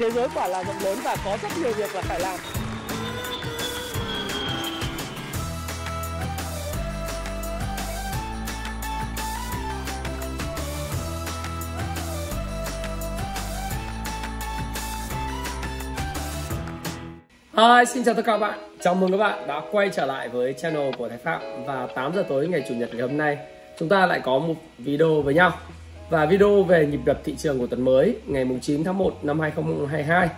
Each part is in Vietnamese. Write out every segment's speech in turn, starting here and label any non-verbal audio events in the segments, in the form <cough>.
thế giới quả là rộng lớn và có rất nhiều việc là phải làm. Hi, xin chào tất cả các bạn. Chào mừng các bạn đã quay trở lại với channel của Thái Phạm. Và 8 giờ tối ngày chủ nhật ngày hôm nay chúng ta lại có một video với nhau và video về nhịp đập thị trường của tuần mới, ngày 9 tháng 1 năm 2022.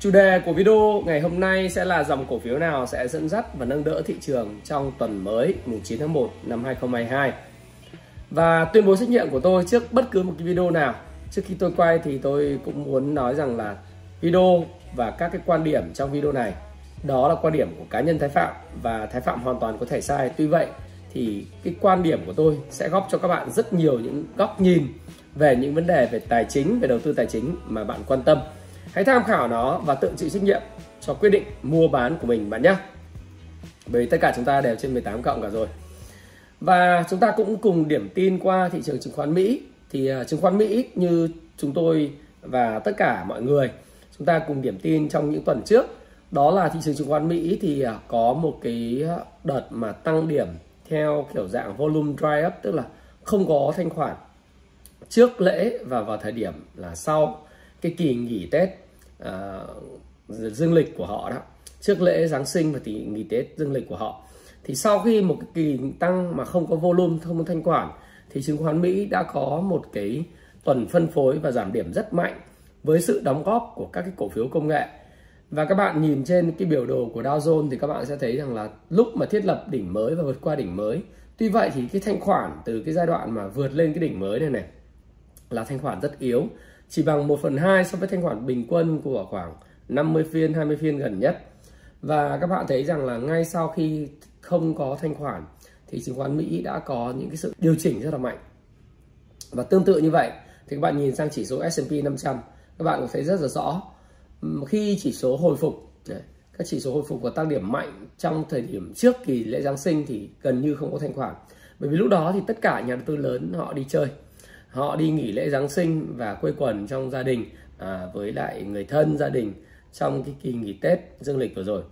Chủ đề của video ngày hôm nay sẽ là dòng cổ phiếu nào sẽ dẫn dắt và nâng đỡ thị trường trong tuần mới, mùng 9 tháng 1 năm 2022. Và tuyên bố trách nhiệm của tôi trước bất cứ một cái video nào trước khi tôi quay thì tôi cũng muốn nói rằng là video và các cái quan điểm trong video này, đó là quan điểm của cá nhân Thái Phạm và Thái Phạm hoàn toàn có thể sai. Tuy vậy thì cái quan điểm của tôi sẽ góp cho các bạn rất nhiều những góc nhìn về những vấn đề về tài chính, về đầu tư tài chính mà bạn quan tâm. Hãy tham khảo nó và tự chịu trách nhiệm cho quyết định mua bán của mình bạn nhé. Bởi tất cả chúng ta đều trên 18 cộng cả rồi. Và chúng ta cũng cùng điểm tin qua thị trường chứng khoán Mỹ. Thì à, chứng khoán Mỹ như chúng tôi và tất cả mọi người chúng ta cùng điểm tin trong những tuần trước đó là thị trường chứng khoán Mỹ thì à, có một cái à, đợt mà tăng điểm theo kiểu dạng volume dry up tức là không có thanh khoản. Trước lễ và vào thời điểm là sau cái kỳ nghỉ Tết uh, dương lịch của họ đó. Trước lễ Giáng sinh và kỳ nghỉ Tết dương lịch của họ. Thì sau khi một cái kỳ tăng mà không có volume không có thanh khoản thì chứng khoán Mỹ đã có một cái tuần phân phối và giảm điểm rất mạnh với sự đóng góp của các cái cổ phiếu công nghệ và các bạn nhìn trên cái biểu đồ của Dow Jones thì các bạn sẽ thấy rằng là lúc mà thiết lập đỉnh mới và vượt qua đỉnh mới, tuy vậy thì cái thanh khoản từ cái giai đoạn mà vượt lên cái đỉnh mới này này là thanh khoản rất yếu, chỉ bằng 1 phần 2 so với thanh khoản bình quân của khoảng 50 phiên 20 phiên gần nhất. Và các bạn thấy rằng là ngay sau khi không có thanh khoản thì chứng khoán Mỹ đã có những cái sự điều chỉnh rất là mạnh. Và tương tự như vậy thì các bạn nhìn sang chỉ số S&P 500 các bạn cũng thấy rất là rõ khi chỉ số hồi phục các chỉ số hồi phục và tăng điểm mạnh trong thời điểm trước kỳ lễ Giáng sinh thì gần như không có thanh khoản. Bởi vì lúc đó thì tất cả nhà đầu tư lớn họ đi chơi họ đi nghỉ lễ Giáng sinh và quây quần trong gia đình à, với lại người thân gia đình trong cái kỳ nghỉ Tết dương lịch vừa rồi.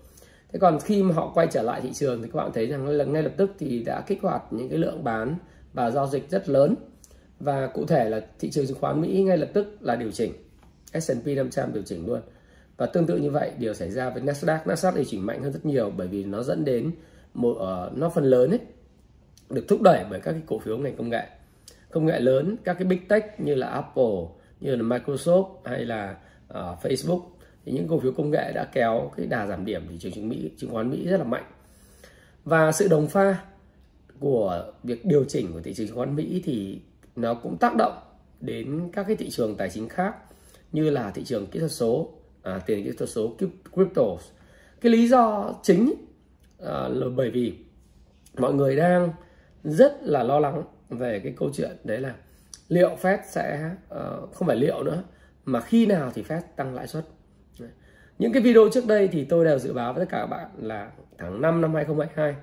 Thế còn khi mà họ quay trở lại thị trường thì các bạn thấy rằng là ngay lập tức thì đã kích hoạt những cái lượng bán và giao dịch rất lớn. Và cụ thể là thị trường chứng khoán Mỹ ngay lập tức là điều chỉnh S&P 500 điều chỉnh luôn và tương tự như vậy điều xảy ra với Nasdaq. Nasdaq điều chỉnh mạnh hơn rất nhiều bởi vì nó dẫn đến một uh, nó phần lớn ấy được thúc đẩy bởi các cái cổ phiếu ngành công nghệ. Công nghệ lớn các cái big tech như là Apple như là Microsoft hay là uh, Facebook thì những cổ phiếu công nghệ đã kéo cái đà giảm điểm thị trường chứng Mỹ chứng khoán Mỹ rất là mạnh. Và sự đồng pha của việc điều chỉnh của thị trường chứng khoán Mỹ thì nó cũng tác động đến các cái thị trường tài chính khác như là thị trường kỹ thuật số à, tiền kỹ thuật số crypto cái lý do chính à, là bởi vì mọi người đang rất là lo lắng về cái câu chuyện đấy là liệu Fed sẽ uh, không phải liệu nữa mà khi nào thì Fed tăng lãi suất. Những cái video trước đây thì tôi đều dự báo với tất cả các bạn là tháng 5 năm 2022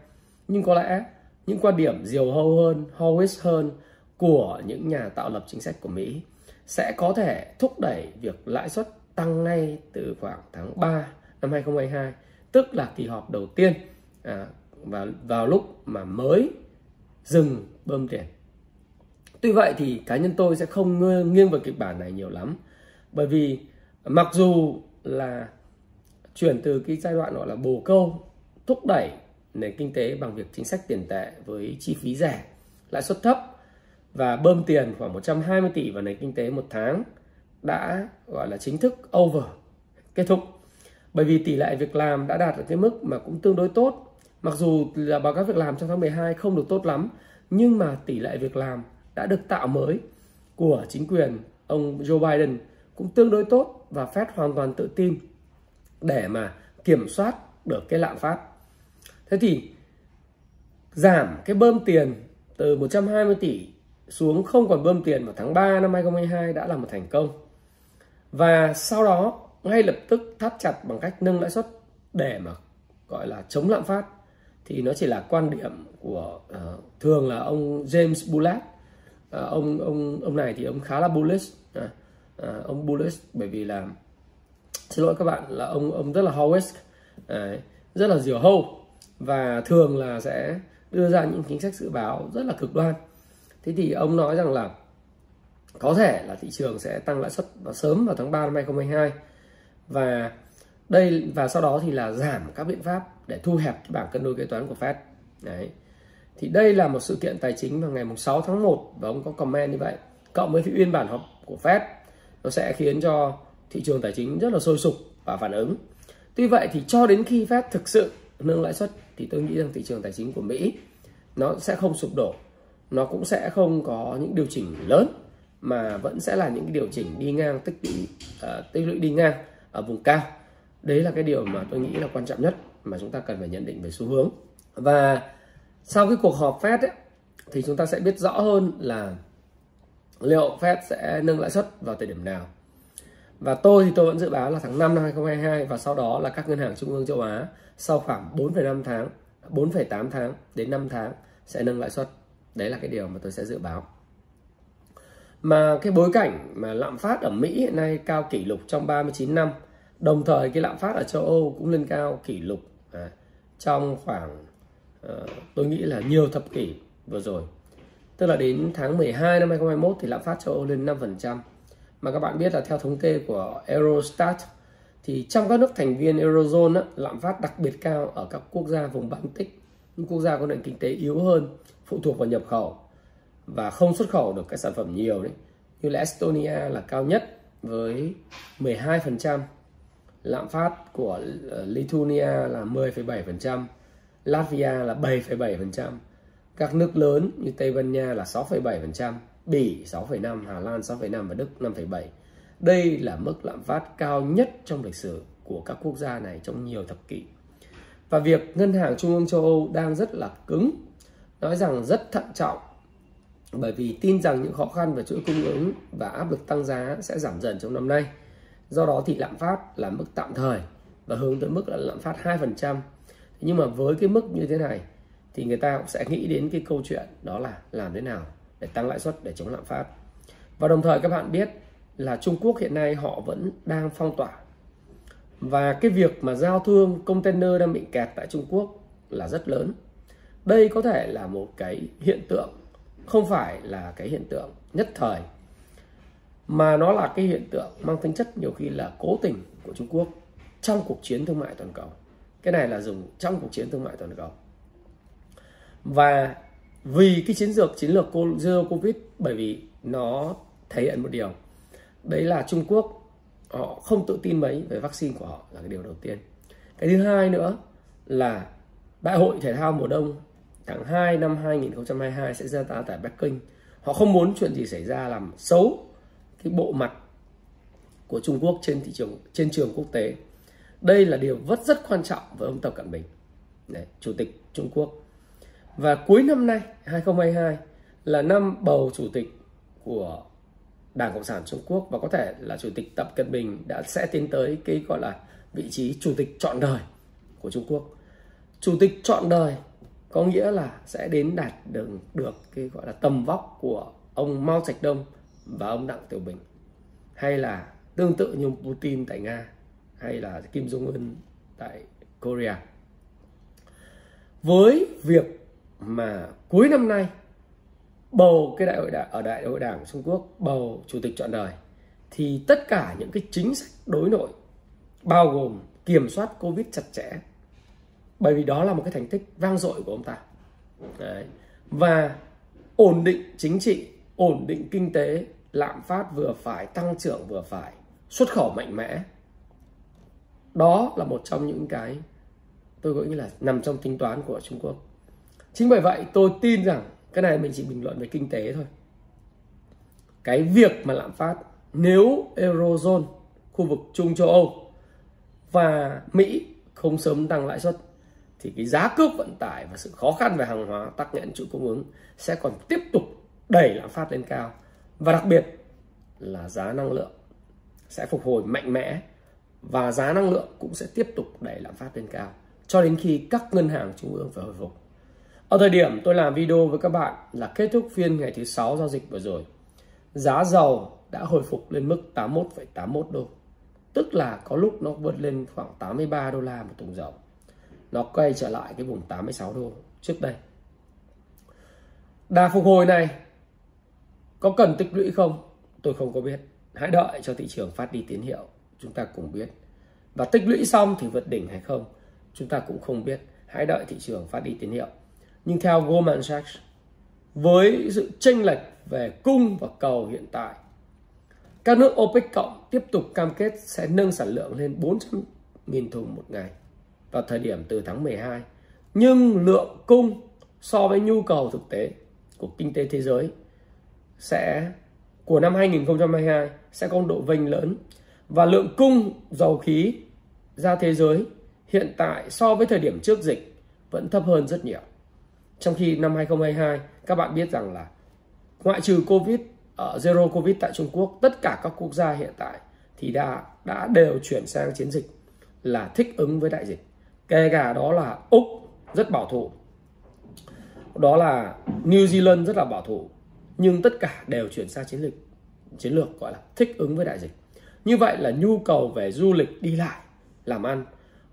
nhưng có lẽ những quan điểm diều hâu hơn hawkish hơn của những nhà tạo lập chính sách của Mỹ sẽ có thể thúc đẩy việc lãi suất tăng ngay từ khoảng tháng 3 năm 2022 tức là kỳ họp đầu tiên à, và vào lúc mà mới dừng bơm tiền. Tuy vậy thì cá nhân tôi sẽ không nghiêng vào kịch bản này nhiều lắm bởi vì mặc dù là chuyển từ cái giai đoạn gọi là bồ câu thúc đẩy nền kinh tế bằng việc chính sách tiền tệ với chi phí rẻ lãi suất thấp và bơm tiền khoảng 120 tỷ vào nền kinh tế một tháng đã, gọi là, chính thức over, kết thúc bởi vì tỷ lệ việc làm đã đạt được cái mức mà cũng tương đối tốt mặc dù là báo cáo việc làm trong tháng 12 không được tốt lắm, nhưng mà tỷ lệ việc làm đã được tạo mới của chính quyền ông Joe Biden cũng tương đối tốt và Fed hoàn toàn tự tin để mà kiểm soát được cái lạm phát. Thế thì giảm cái bơm tiền từ 120 tỷ xuống không còn bơm tiền vào tháng 3 năm 2022 đã là một thành công. Và sau đó ngay lập tức thắt chặt bằng cách nâng lãi suất để mà gọi là chống lạm phát. Thì nó chỉ là quan điểm của uh, thường là ông James Bullard uh, ờ, ông ông ông này thì ông khá là bullish. Uh, uh, ông bullish bởi vì là xin lỗi các bạn là ông ông rất là hawkish uh, rất là diều hâu. Và thường là sẽ đưa ra những chính sách dự báo rất là cực đoan. Thế thì ông nói rằng là có thể là thị trường sẽ tăng lãi suất vào sớm vào tháng 3 năm 2022 và đây, và sau đó thì là giảm các biện pháp để thu hẹp cái bảng cân đối kế toán của Fed. Đấy. Thì đây là một sự kiện tài chính vào ngày 6 tháng 1 và ông có comment như vậy. Cộng với phiên bản họp của Fed, nó sẽ khiến cho thị trường tài chính rất là sôi sục và phản ứng. Tuy vậy thì cho đến khi Fed thực sự nâng lãi suất thì tôi nghĩ rằng thị trường tài chính của Mỹ nó sẽ không sụp đổ. Nó cũng sẽ không có những điều chỉnh lớn mà vẫn sẽ là những điều chỉnh đi ngang tích lũy uh, tích lũy đi ngang ở vùng cao. Đấy là cái điều mà tôi nghĩ là quan trọng nhất mà chúng ta cần phải nhận định về xu hướng. Và sau cái cuộc họp Fed ấy, thì chúng ta sẽ biết rõ hơn là liệu Fed sẽ nâng lãi suất vào thời điểm nào. Và tôi thì tôi vẫn dự báo là tháng 5 năm 2022 và sau đó là các ngân hàng trung ương châu Á sau khoảng 4,5 tháng 4,8 tháng đến 5 tháng sẽ nâng lãi suất. Đấy là cái điều mà tôi sẽ dự báo mà cái bối cảnh mà lạm phát ở Mỹ hiện nay cao kỷ lục trong 39 năm đồng thời cái lạm phát ở châu Âu cũng lên cao kỷ lục à, trong khoảng à, tôi nghĩ là nhiều thập kỷ vừa rồi. Tức là đến tháng 12 năm 2021 thì lạm phát châu Âu lên 5% mà các bạn biết là theo thống kê của Eurostat thì trong các nước thành viên Eurozone á, lạm phát đặc biệt cao ở các quốc gia vùng Baltic. Những quốc gia có nền kinh tế yếu hơn phụ thuộc vào nhập khẩu và không xuất khẩu được các sản phẩm nhiều đấy. Như là Estonia là cao nhất với 12% lạm phát của ờ, Lithuania là 10,7% Latvia là 7,7% các nước lớn như Tây Ban Nha là 6,7% Bỉ 6,5 Hà Lan 6,5 và Đức 5,7 đây là mức lạm phát cao nhất trong lịch sử của các quốc gia này trong nhiều thập kỷ. Và việc ngân hàng trung ương châu Âu đang rất là cứng nói rằng rất thận trọng bởi vì tin rằng những khó khăn về chuỗi cung ứng và áp lực tăng giá sẽ giảm dần trong năm nay. Do đó thì lạm phát là mức tạm thời và hướng tới mức là lạm phát 2%. Nhưng mà với cái mức như thế này thì người ta cũng sẽ nghĩ đến cái câu chuyện đó là làm thế nào để tăng lãi suất để chống lạm phát. Và đồng thời các bạn biết là Trung Quốc hiện nay họ vẫn đang phong tỏa. Và cái việc mà giao thương container đang bị kẹt tại Trung Quốc là rất lớn. Đây có thể là một cái hiện tượng không phải là cái hiện tượng nhất thời, mà nó là cái hiện tượng mang tính chất nhiều khi là cố tình của Trung Quốc trong cuộc chiến thương mại toàn cầu. Cái này là dùng trong cuộc chiến thương mại toàn cầu. Và vì cái chiến lược chiến lược zero covid, bởi vì nó thể hiện một điều đấy là Trung Quốc, họ không tự tin mấy về vaccine của họ là cái điều đầu tiên. Cái thứ hai nữa là đại hội thể thao mùa đông tháng 2 năm 2022 sẽ ra ta tại Bắc Kinh. Họ không muốn chuyện gì xảy ra làm xấu cái bộ mặt của Trung Quốc trên thị trường trên trường quốc tế. Đây là điều rất rất quan trọng với ông Tập Cận Bình, Đấy, Chủ tịch Trung Quốc. Và cuối năm nay 2022 là năm bầu chủ tịch của Đảng Cộng sản Trung Quốc và có thể là Chủ tịch Tập Cận Bình đã sẽ tiến tới cái gọi là vị trí Chủ tịch trọn đời của Trung Quốc. Chủ tịch trọn đời có nghĩa là sẽ đến đạt được được cái gọi là tầm vóc của ông Mao Trạch Đông và ông Đặng Tiểu Bình. Hay là tương tự như Putin tại Nga, hay là Kim Jong Un tại Korea. Với việc mà cuối năm nay, bầu cái đại hội đảng, ở đại hội đảng Trung Quốc, bầu chủ tịch chọn đời, thì tất cả những cái chính sách đối nội bao gồm kiểm soát covid chặt chẽ bởi vì đó là một cái thành tích vang dội của ông ta. Đấy. và ổn định chính trị, ổn định kinh tế, lạm phát vừa phải, tăng trưởng vừa phải, xuất khẩu mạnh mẽ. Đó là một trong những cái tôi gọi như là nằm trong tính toán của Trung Quốc. Chính bởi vậy tôi tin rằng cái này mình chỉ bình luận về kinh tế thôi. Cái việc mà lạm phát nếu eurozone, khu vực Trung châu Âu và Mỹ không sớm tăng lãi suất thì cái giá cước vận tải và sự khó khăn về hàng hóa tắc nghẽn chuỗi cung ứng sẽ còn tiếp tục đẩy lạm phát lên cao và đặc biệt là giá năng lượng sẽ phục hồi mạnh mẽ và giá năng lượng cũng sẽ tiếp tục đẩy lạm phát lên cao cho đến khi các ngân hàng trung ương phải hồi phục. Ở thời điểm tôi làm video với các bạn là kết thúc phiên ngày thứ sáu giao dịch vừa rồi, giá dầu đã hồi phục lên mức 81,81 đô. tức là có lúc nó vượt lên khoảng 83 đô la một thùng dầu nó quay trở lại cái vùng 86 đô trước đây. Đà phục hồi này, có cần tích lũy không? Tôi không có biết. Hãy đợi cho thị trường phát đi tín hiệu, chúng ta cùng biết. Và tích lũy xong thì vượt đỉnh hay không, chúng ta cũng không biết. Hãy đợi thị trường phát đi tín hiệu. Nhưng theo Goldman Sachs, với sự chênh lệch về cung và cầu hiện tại, các nước OPEC cộng tiếp tục cam kết sẽ nâng sản lượng lên 400.000 thùng một ngày vào thời điểm từ tháng 12 nhưng lượng cung so với nhu cầu thực tế của kinh tế thế giới sẽ của năm 2022 sẽ có độ vênh lớn và lượng cung dầu khí ra thế giới hiện tại so với thời điểm trước dịch vẫn thấp hơn rất nhiều. Trong khi năm 2022 các bạn biết rằng là ngoại trừ Covid ở Zero Covid tại Trung Quốc, tất cả các quốc gia hiện tại thì đã đã đều chuyển sang chiến dịch là thích ứng với đại dịch. Kể cả đó là Úc rất bảo thủ. Đó là New Zealand rất là bảo thủ. Nhưng tất cả đều chuyển sang chiến lược chiến lược gọi là thích ứng với đại dịch. Như vậy là nhu cầu về du lịch đi lại, làm ăn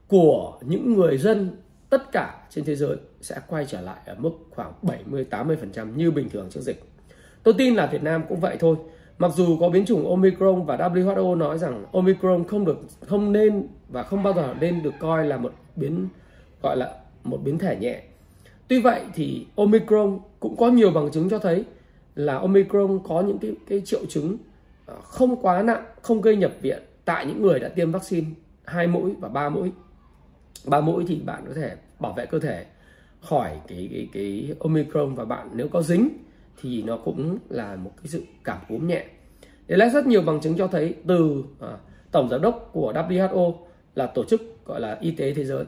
của những người dân tất cả trên thế giới sẽ quay trở lại ở mức khoảng 70-80% như bình thường trước dịch. Tôi tin là Việt Nam cũng vậy thôi. Mặc dù có biến chủng Omicron và WHO nói rằng Omicron không được không nên và không bao giờ nên được coi là một biến gọi là một biến thể nhẹ. Tuy vậy thì Omicron cũng có nhiều bằng chứng cho thấy là Omicron có những cái cái triệu chứng ờ, không quá nặng, không gây nhập viện tại những người đã tiêm vaccine hai mũi và ba mũi. Ba mũi thì bạn có thể bảo vệ cơ thể khỏi cái cái cái Omicron và bạn nếu có dính thì nó cũng là một cái sự cảm cúm nhẹ. Đấy là rất nhiều bằng chứng cho thấy từ à, tổng giám đốc của WHO là tổ chức gọi là y tế thế giới.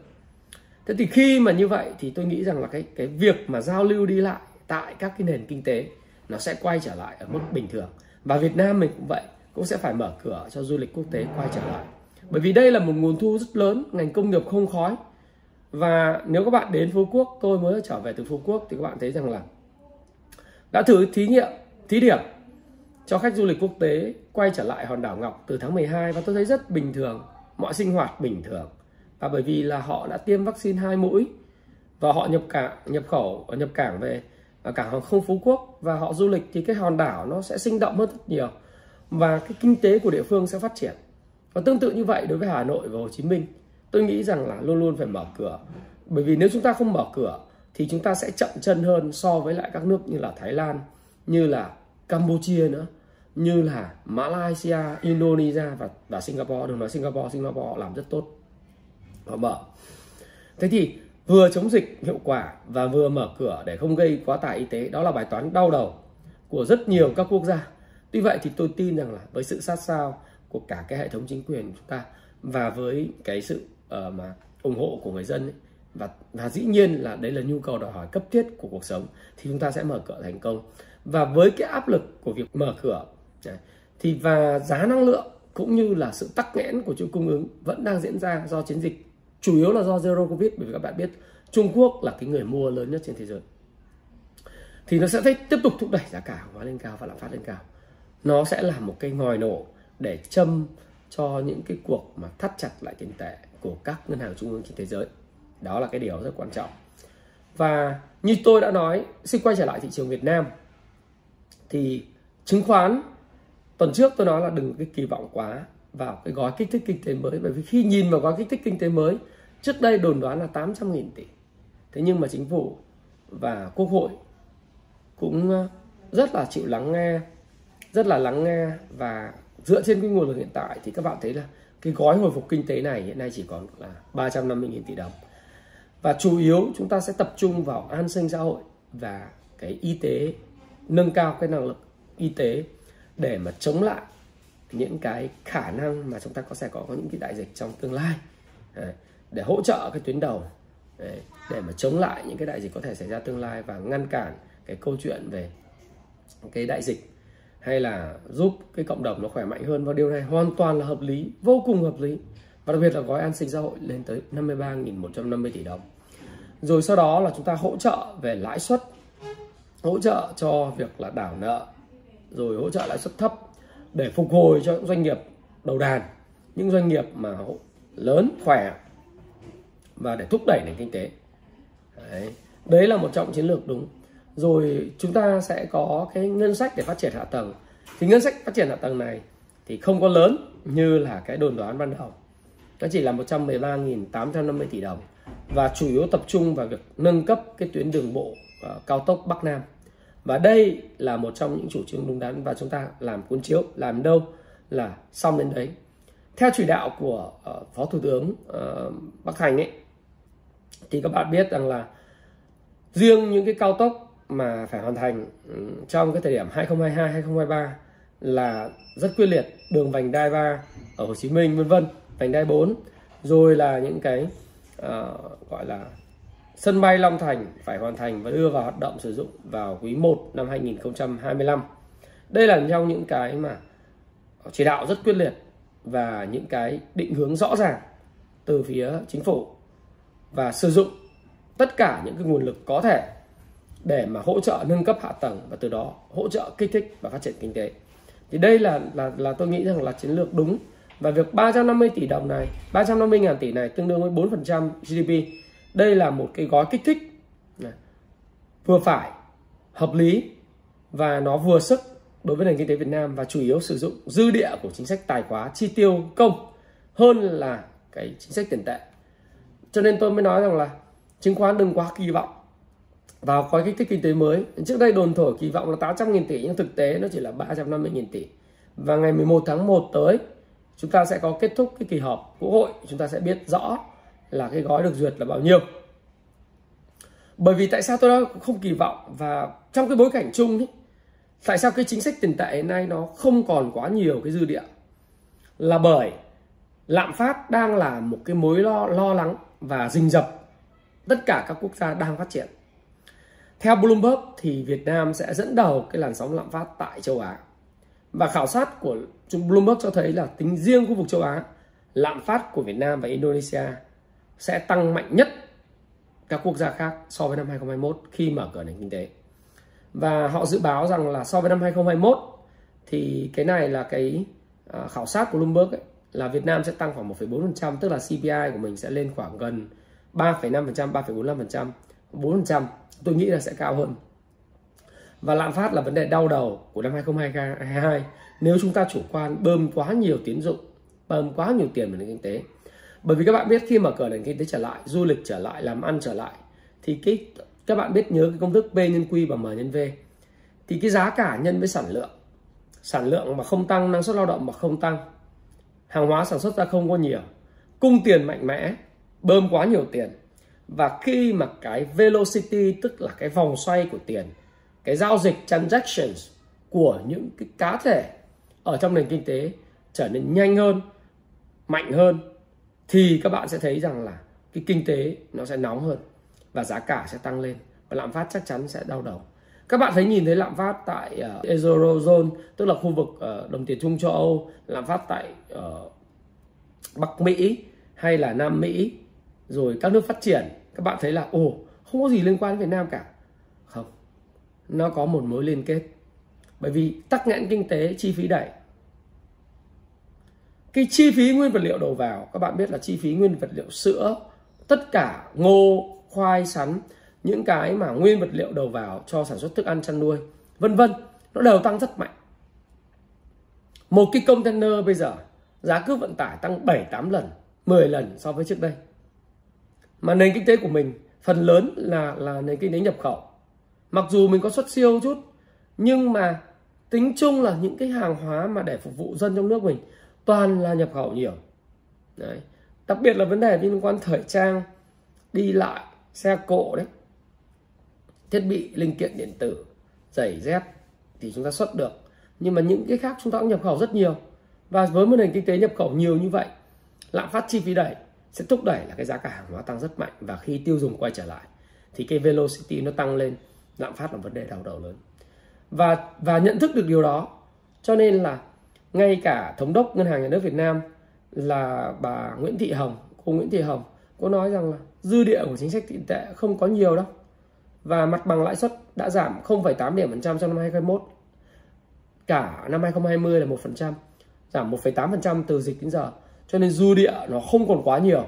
Thế thì khi mà như vậy thì tôi nghĩ rằng là cái cái việc mà giao lưu đi lại tại các cái nền kinh tế nó sẽ quay trở lại ở mức bình thường. Và Việt Nam mình cũng vậy, cũng sẽ phải mở cửa cho du lịch quốc tế quay trở lại. Bởi vì đây là một nguồn thu rất lớn, ngành công nghiệp không khói. Và nếu các bạn đến Phú Quốc, tôi mới trở về từ Phú Quốc thì các bạn thấy rằng là đã thử thí nghiệm, thí điểm cho khách du lịch quốc tế quay trở lại hòn đảo Ngọc từ tháng 12 và tôi thấy rất bình thường, mọi sinh hoạt bình thường là bởi vì là họ đã tiêm vaccine hai mũi và họ nhập cảng nhập khẩu nhập cảng về à, cảng hàng không Phú Quốc và họ du lịch thì cái hòn đảo nó sẽ sinh động hơn rất nhiều và cái kinh tế của địa phương sẽ phát triển. Và tương tự như vậy đối với Hà Nội và Hồ Chí Minh tôi nghĩ rằng là luôn luôn phải mở cửa. Bởi vì nếu chúng ta không mở cửa thì chúng ta sẽ chậm chân hơn so với lại các nước như là Thái Lan như là Campuchia nữa như là Malaysia, Indonesia và và Singapore. Đừng nói Singapore Singapore làm rất tốt họ mở. Thế thì vừa chống dịch hiệu quả và vừa mở cửa để không gây quá tải y tế đó là bài toán đau đầu của rất nhiều các quốc gia. Tuy vậy thì tôi tin rằng là với sự sát sao của cả cái hệ thống chính quyền của chúng ta và với cái sự uh, mà ủng hộ của người dân ấy, và và dĩ nhiên là đấy là nhu cầu đòi hỏi cấp thiết của cuộc sống thì chúng ta sẽ mở cửa thành công. Và với cái áp lực của việc mở cửa thì và giá năng lượng cũng như là sự tắc nghẽn của chuỗi cung ứng vẫn đang diễn ra do chiến dịch chủ yếu là do zero covid, bởi vì các bạn biết Trung Quốc là cái người mua lớn nhất trên thế giới. Thì nó sẽ tiếp tục thúc đẩy giá cả hàng hóa lên cao và lạm phát lên cao. Nó sẽ là một cái ngòi nổ để châm cho những cái cuộc mà thắt chặt lại tiền tệ của các ngân hàng trung ương trên thế giới. Đó là cái điều rất quan trọng. Và như tôi đã nói, xin quay trở lại thị trường Việt Nam. Thì chứng khoán, tuần trước tôi nói là đừng cái kỳ vọng quá vào cái gói kích thích kinh tế mới. Bởi vì khi nhìn vào gói kích thích kinh tế mới trước đây đồn đoán là 800.000 tỷ. Thế nhưng mà chính phủ và quốc hội cũng ờ, rất là chịu lắng nghe rất là lắng nghe và dựa trên cái nguồn lực hiện tại thì các bạn thấy là cái gói hồi phục kinh tế này hiện nay chỉ còn là 350.000 tỷ đồng. Và chủ yếu chúng ta sẽ tập trung vào an sinh xã hội và cái y tế nâng cao cái năng lực y tế để mà chống lại những cái khả năng mà chúng ta có sẽ có, có những cái đại dịch trong tương lai để hỗ trợ cái tuyến đầu, để mà chống lại những cái đại dịch có thể xảy ra tương lai và ngăn cản cái câu chuyện về cái đại dịch, hay là giúp cái cộng đồng nó khỏe mạnh hơn. Và điều này hoàn toàn là hợp lý, vô cùng hợp lý. Và đặc biệt là gói an sinh xã hội lên tới 53.150 tỷ đồng. Rồi sau đó là chúng ta hỗ trợ về lãi suất, hỗ trợ cho việc là đảo nợ, rồi hỗ trợ lãi suất thấp để phục hồi cho những doanh nghiệp đầu đàn, những doanh nghiệp mà lớn, khỏe và để thúc đẩy nền kinh tế. Đấy, đấy là một trọng chiến lược đúng. Rồi chúng ta sẽ có cái ngân sách để phát triển hạ tầng. Thì ngân sách phát triển hạ tầng này thì không có lớn như là cái đồn đoán ban đầu. Nó chỉ là 113.850 tỷ đồng và chủ yếu tập trung vào việc nâng cấp cái tuyến đường bộ uh, cao tốc Bắc Nam. Và đây là một trong những chủ trương đúng đắn và chúng ta làm cuốn chiếu làm đâu là xong đến đấy. Theo chỉ đạo của uh, phó thủ tướng uh, Bắc Thành ấy thì các bạn biết rằng là riêng những cái cao tốc mà phải hoàn thành ừ, trong cái thời điểm 2022 2023 là rất quyết liệt. Đường vành đai 3 ở Hồ Chí Minh vân vân vành đai 4 rồi là những cái uh, gọi là sân bay Long Thành phải hoàn thành và đưa vào hoạt động sử dụng vào quý 1 năm 2025 đây là trong những cái mà chỉ đạo rất quyết liệt và những cái định hướng rõ ràng từ phía chính phủ và sử dụng tất cả những cái nguồn lực có thể để mà hỗ trợ nâng cấp hạ tầng và từ đó hỗ trợ kích thích và phát triển kinh tế. Thì đây là là là tôi nghĩ rằng là chiến lược đúng. Và việc 350 tỷ đồng này 350 ngàn tỷ này tương đương với 4% GDP đây là một cái gói kích thích vừa phải, hợp lý và nó vừa sức đối với nền kinh tế Việt Nam và chủ yếu sử dụng dư địa của chính sách tài khóa chi tiêu công hơn là cái chính sách tiền tệ cho nên tôi mới nói rằng là chứng khoán đừng quá kỳ vọng. Vào gói kích thích kinh tế mới. Trước đây đồn thổi kỳ vọng là 800 nghìn tỷ nhưng thực tế nó chỉ là 350 nghìn tỷ. Và ngày 11 tháng 1 tới chúng ta sẽ có kết thúc cái kỳ họp quốc hội. Chúng ta sẽ biết rõ là cái gói được duyệt là bao nhiêu. Bởi vì tại sao tôi nói không kỳ vọng? Và trong cái bối cảnh chung ấy, tại sao cái chính sách tiền tệ hiện nay nó không còn quá nhiều cái dư địa? Là bởi lạm phát đang là một cái mối lo lo lắng và rình rập tất cả các quốc gia đang phát triển theo Bloomberg thì Việt Nam sẽ dẫn đầu cái làn sóng lạm phát tại châu Á và khảo sát của Bloomberg cho thấy là tính riêng khu vực châu Á lạm phát của Việt Nam và Indonesia sẽ tăng mạnh nhất các quốc gia khác so với năm 2021 khi mở cửa nền kinh tế. Và họ dự báo rằng là so với năm 2021 thì cái này là cái à, khảo sát của Bloomberg ấy, là Việt Nam sẽ tăng khoảng 1,4% tức là CPI của mình sẽ lên khoảng gần 3,5%, 3,45%, 4%. Tôi nghĩ là sẽ cao hơn. Và lạm phát là vấn đề đau đầu của năm 2022 nếu chúng ta chủ quan bơm quá nhiều tín dụng, bơm quá nhiều tiền vào nền kinh tế. Bởi vì các bạn biết khi mở cửa nền kinh tế trở lại, du lịch trở lại, làm ăn trở lại thì cái các bạn biết nhớ cái công thức P nhân Q và M nhân V thì cái giá cả nhân với sản lượng sản lượng mà không tăng năng suất lao động mà không tăng hàng hóa sản xuất ra không có nhiều. Cung tiền mạnh mẽ, bơm quá nhiều tiền. Và khi mà cái velocity, tức là cái vòng xoay của tiền, cái giao dịch transactions của những cái cá thể ở trong nền kinh tế trở nên nhanh hơn, mạnh hơn, thì các bạn sẽ thấy rằng là cái kinh tế nó sẽ nóng hơn và giá cả sẽ tăng lên và lạm phát chắc chắn sẽ đau đầu các bạn thấy nhìn thấy lạm phát tại uh, Eurozone tức là khu vực uh, đồng tiền chung châu Âu lạm phát tại uh, Bắc Mỹ hay là Nam Mỹ rồi các nước phát triển các bạn thấy là ồ không có gì liên quan đến Việt Nam cả. Không nó có một mối liên kết. Bởi vì tắc nghẽn kinh tế chi phí đẩy. Cái chi phí nguyên vật liệu đầu vào các bạn biết là chi phí nguyên vật liệu sữa tất cả ngô khoai sắn những cái mà nguyên vật liệu đầu vào cho sản xuất thức ăn chăn nuôi, vân vân, nó đều tăng rất mạnh. Một cái container bây giờ, giá cước vận tải tăng 7 8 lần 10 lần so với trước đây. Mà nền kinh tế của mình, phần lớn là là nền kinh tế nhập khẩu. Mặc dù mình có xuất siêu chút, nhưng mà tính chung là những cái hàng hóa mà để phục vụ dân trong nước mình toàn là nhập khẩu nhiều. Đấy. Đặc biệt là vấn đề liên quan thời trang, đi lại, xe cộ đấy thiết bị, linh kiện điện tử, giày dép thì chúng ta xuất được. Nhưng mà những cái khác chúng ta cũng nhập khẩu rất nhiều. Và với một nền kinh tế nhập khẩu nhiều như vậy, lạm phát chi phí đẩy sẽ thúc đẩy là cái giá cả hàng hóa tăng rất mạnh. Và khi tiêu dùng quay trở lại, thì cái velocity nó tăng lên, lạm phát là vấn đề đau đầu lớn. Và và nhận thức được điều đó, cho nên là ngay cả thống đốc ngân hàng nhà nước Việt Nam là bà Nguyễn Thị Hồng, cô Nguyễn Thị Hồng cô nói rằng là dư địa của chính sách tiền tệ không có nhiều đâu và mặt bằng lãi suất đã giảm 0,8 điểm phần trăm trong năm 2021 cả năm 2020 là 1% giảm 1,8% từ dịch đến giờ cho nên dư địa nó không còn quá nhiều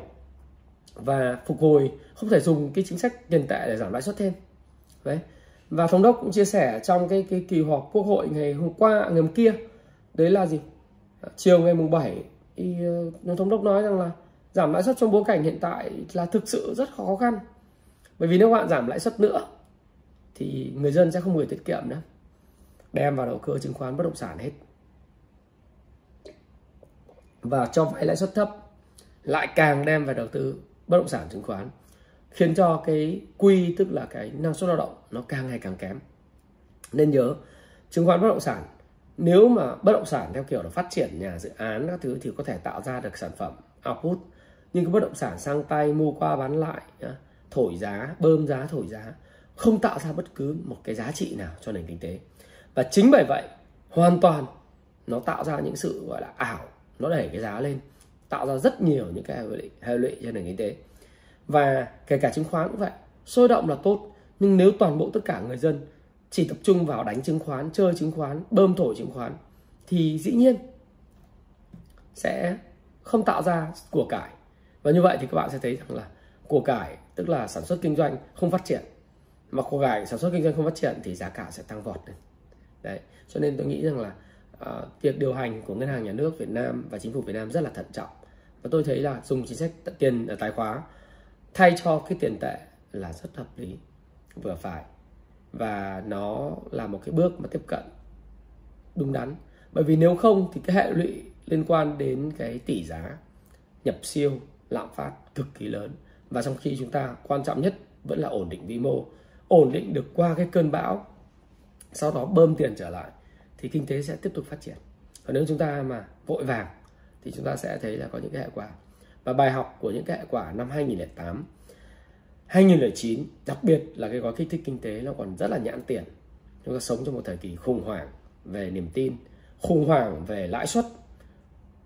và phục hồi không thể dùng cái chính sách tiền tệ để giảm lãi suất thêm. Đấy. Và thống đốc cũng chia sẻ trong cái cái kỳ họp quốc hội ngày hôm qua ngày hôm kia đấy là gì? À, chiều ngày mùng 7 thì ờ, thống đốc nói rằng là giảm lãi suất trong bối cảnh hiện tại là thực sự rất khó khăn bởi vì nếu bạn giảm lãi suất nữa, thì người dân sẽ không gửi tiết kiệm nữa. Đem vào đầu cơ chứng khoán bất động sản hết. Và cho vay lãi suất thấp, lại càng đem vào đầu tư bất động sản chứng khoán, khiến cho cái quy, tức là cái năng suất lao động, nó càng ngày càng kém. Nên nhớ, chứng khoán bất động sản, nếu mà bất động sản theo kiểu là phát triển nhà dự án các thứ thì có thể tạo ra được sản phẩm output. Nhưng cái bất động sản sang tay, mua qua bán lại thổi giá bơm giá thổi giá không tạo ra bất cứ một cái giá trị nào cho nền kinh tế. Và chính bởi vậy hoàn toàn nó tạo ra những sự gọi là ảo nó đẩy cái giá lên tạo ra rất nhiều những cái hệ lụy, hệ lụy cho nền kinh tế. Và kể cả chứng khoán cũng vậy sôi động là tốt nhưng nếu toàn bộ tất cả người dân chỉ tập trung vào đánh chứng khoán chơi chứng khoán bơm thổi chứng khoán thì dĩ nhiên sẽ không tạo ra của cải. Và như vậy thì các bạn sẽ thấy rằng là của cải tức là sản xuất kinh doanh không phát triển. Mà của cải sản xuất kinh doanh không phát triển thì giá cả sẽ tăng vọt lên. Đấy cho nên tôi nghĩ rằng là uh, việc điều hành của ngân hàng nhà nước Việt Nam và chính phủ Việt Nam rất là thận trọng. Và tôi thấy là dùng chính sách tiền tài khóa thay cho cái tiền tệ là rất hợp lý vừa phải. Và nó là một cái bước mà tiếp cận đúng đắn. Bởi vì nếu không thì cái hệ lụy liên quan đến cái tỷ giá nhập siêu lạm phát cực kỳ lớn và trong khi chúng ta quan trọng nhất vẫn là ổn định vĩ mô. Ổn định được qua cái cơn bão, sau đó bơm tiền trở lại, thì kinh tế sẽ tiếp tục phát triển. Còn nếu chúng ta mà vội vàng, thì chúng ta sẽ thấy là có những cái hệ quả. Và bài học của những cái hệ quả năm 2008 2009 đặc biệt là cái gói kích thích kinh tế nó còn rất là nhãn tiền. Chúng ta sống trong một thời kỳ khủng hoảng về niềm tin, khủng hoảng về lãi suất,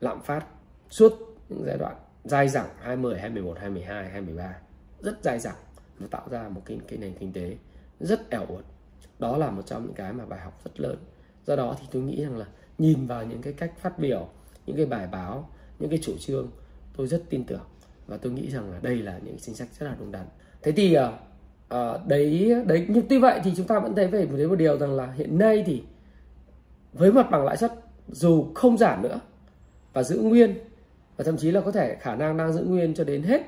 lạm phát suốt những giai đoạn dai dẳng 20, 21, 22, 23 rất dai dẳng nó tạo ra một cái, cái nền kinh tế rất ẻo uột. Đó là một trong những cái mà bài học rất lớn. Do đó thì tôi nghĩ rằng là nhìn vào những cái cách phát biểu những cái bài báo những cái chủ trương tôi rất tin tưởng. Và tôi nghĩ rằng là đây là những chính sách rất là đúng đắn. Thế thì uh, đấy đấy nhưng tuy vậy thì chúng ta vẫn thấy về một một điều rằng là hiện nay thì với mặt bằng lãi suất dù không giảm nữa và giữ nguyên và thậm chí là có thể khả năng đang giữ nguyên cho đến hết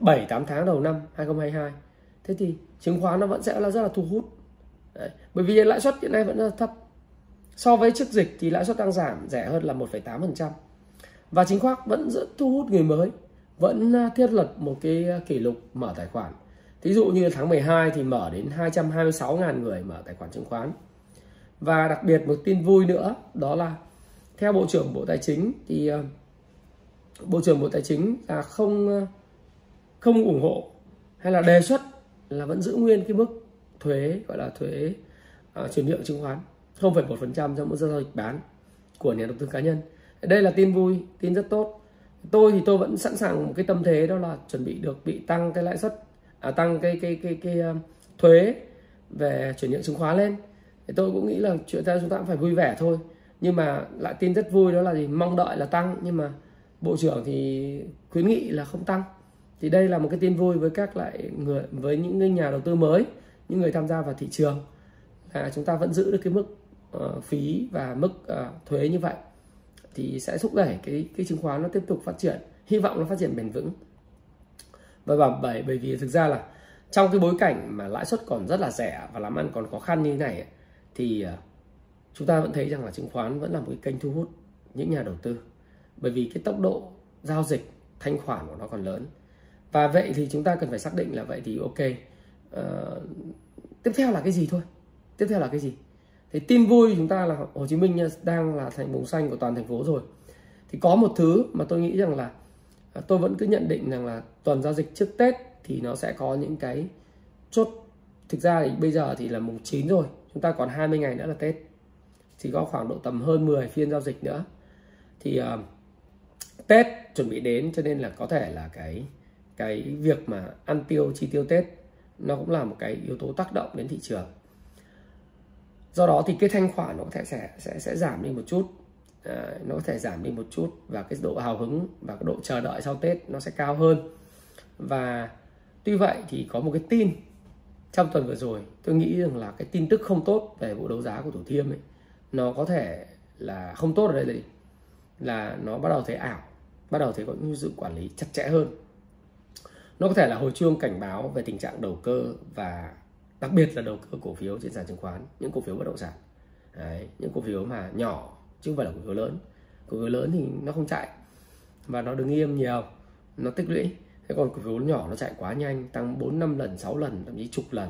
7 8 tháng đầu năm 2022. Thế thì chứng khoán nó vẫn sẽ là rất là thu hút. Đấy. Bởi vì lãi suất hiện nay vẫn rất là thấp. So với trước dịch thì lãi suất đang giảm rẻ hơn là 1,8%. Và chứng khoán vẫn rất thu hút người mới, vẫn à, thiết lập một cái à, kỷ lục mở tài khoản. Thí dụ như tháng 12 thì mở đến 226.000 người mở tài khoản chứng khoán. Và đặc biệt một tin vui nữa đó là theo Bộ trưởng Bộ Tài chính thì à, Bộ trưởng Bộ Tài chính là không ờ, không ủng hộ hay là đề xuất là vẫn giữ nguyên cái mức thuế gọi là thuế uh, chuyển nhượng chứng khoán 0,1% trong mỗi giao dịch bán của nhà đầu tư cá nhân. Đây là tin vui, tin rất tốt. Tôi thì tôi vẫn sẵn sàng một cái tâm thế đó là chuẩn bị được bị tăng cái lãi suất à, tăng cái cái cái cái, cái uh, thuế về chuyển nhượng chứng khoán lên. Thì tôi cũng nghĩ là chuyện ra chúng ta cũng phải vui vẻ thôi. Nhưng mà lại tin rất vui đó là gì? Mong đợi là tăng nhưng mà bộ trưởng thì khuyến nghị là không tăng. Thì đây là một cái tin vui với các lại người với những nhà đầu tư mới những người tham gia vào thị trường là chúng ta vẫn giữ được cái mức uh, phí và mức uh, thuế như vậy. Thì sẽ thúc đẩy cái cái chứng khoán nó tiếp tục phát triển hy vọng nó phát triển bền vững. Và bảo bởi bởi vì thực ra là trong cái bối cảnh mà lãi suất còn rất là rẻ và làm ăn còn khó khăn như thế này thì ờ, chúng ta vẫn thấy rằng là chứng khoán vẫn là một cái kênh thu hút những nhà đầu tư bởi vì cái tốc độ giao dịch thanh khoản của nó còn lớn. Và vậy thì chúng ta cần phải xác định là vậy thì ok. Uh, tiếp theo là cái gì thôi? Tiếp theo là cái gì? Thì tin vui chúng ta là Hồ Chí Minh đang là thành vùng xanh của toàn thành phố rồi. Thì có một thứ mà tôi nghĩ rằng là à, tôi vẫn cứ nhận định rằng là tuần giao dịch trước Tết thì nó sẽ có những cái chốt. Thực ra thì bây giờ thì là mùng 9 rồi chúng ta còn 20 ngày nữa là Tết. Thì có khoảng độ tầm hơn 10 phiên giao dịch nữa. Thì uh, Tết chuẩn bị đến cho nên là có thể là cái cái việc mà ăn tiêu chi tiêu Tết nó cũng là một cái yếu tố tác động đến thị trường. Do đó thì cái thanh khoản nó có thể sẽ sẽ sẽ giảm đi một chút. À, nó có thể giảm đi một chút và cái độ hào hứng và cái độ chờ đợi sau Tết nó sẽ cao hơn. Và tuy vậy thì có một cái tin trong tuần vừa rồi tôi nghĩ rằng là cái tin tức không tốt về vụ đấu giá của Thủ Thiêm ấy nó có thể là không tốt ở đây là gì? là nó bắt đầu thấy ảo bắt đầu thấy có những sự quản lý chặt chẽ hơn. Nó có thể là hồi chuông cảnh báo về tình trạng đầu cơ và đặc biệt là đầu cơ cổ phiếu trên sàn chứng khoán những cổ phiếu bất động sản. Đấy, những cổ phiếu mà nhỏ chứ không phải là cổ phiếu lớn. Cổ phiếu lớn thì nó không chạy và nó đứng im nhiều nó tích lũy. Thế còn cổ phiếu nhỏ nó chạy quá nhanh tăng 4 5 lần 6 lần thậm chí chục lần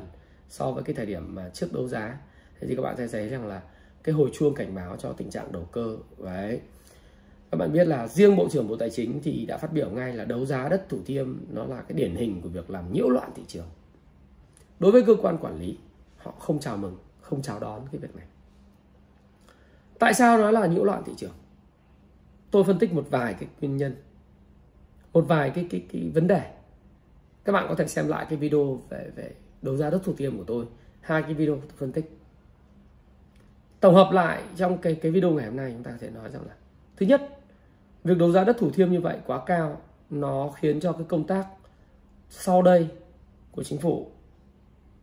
so với cái thời điểm mà trước đấu giá. Thế thì các bạn sẽ thấy rằng là cái hồi chuông cảnh báo cho tình trạng đầu cơ đấy các bạn biết là riêng bộ trưởng bộ tài chính thì đã phát biểu ngay là đấu giá đất thủ thiêm nó là cái điển hình của việc làm nhiễu loạn thị trường. Đối với cơ quan quản lý, họ không chào mừng, không chào đón cái việc này. Tại sao nó là nhiễu loạn thị trường? Tôi phân tích một vài cái nguyên nhân, một vài cái cái cái vấn đề. Các bạn có thể xem lại cái video về về đấu giá đất thủ thiêm của tôi, hai cái video tôi phân tích. Tổng hợp lại trong cái cái video ngày hôm nay chúng ta có thể nói rằng là, thứ nhất việc đấu giá đất thủ thiêm như vậy quá cao, nó khiến cho cái công tác sau đây của chính phủ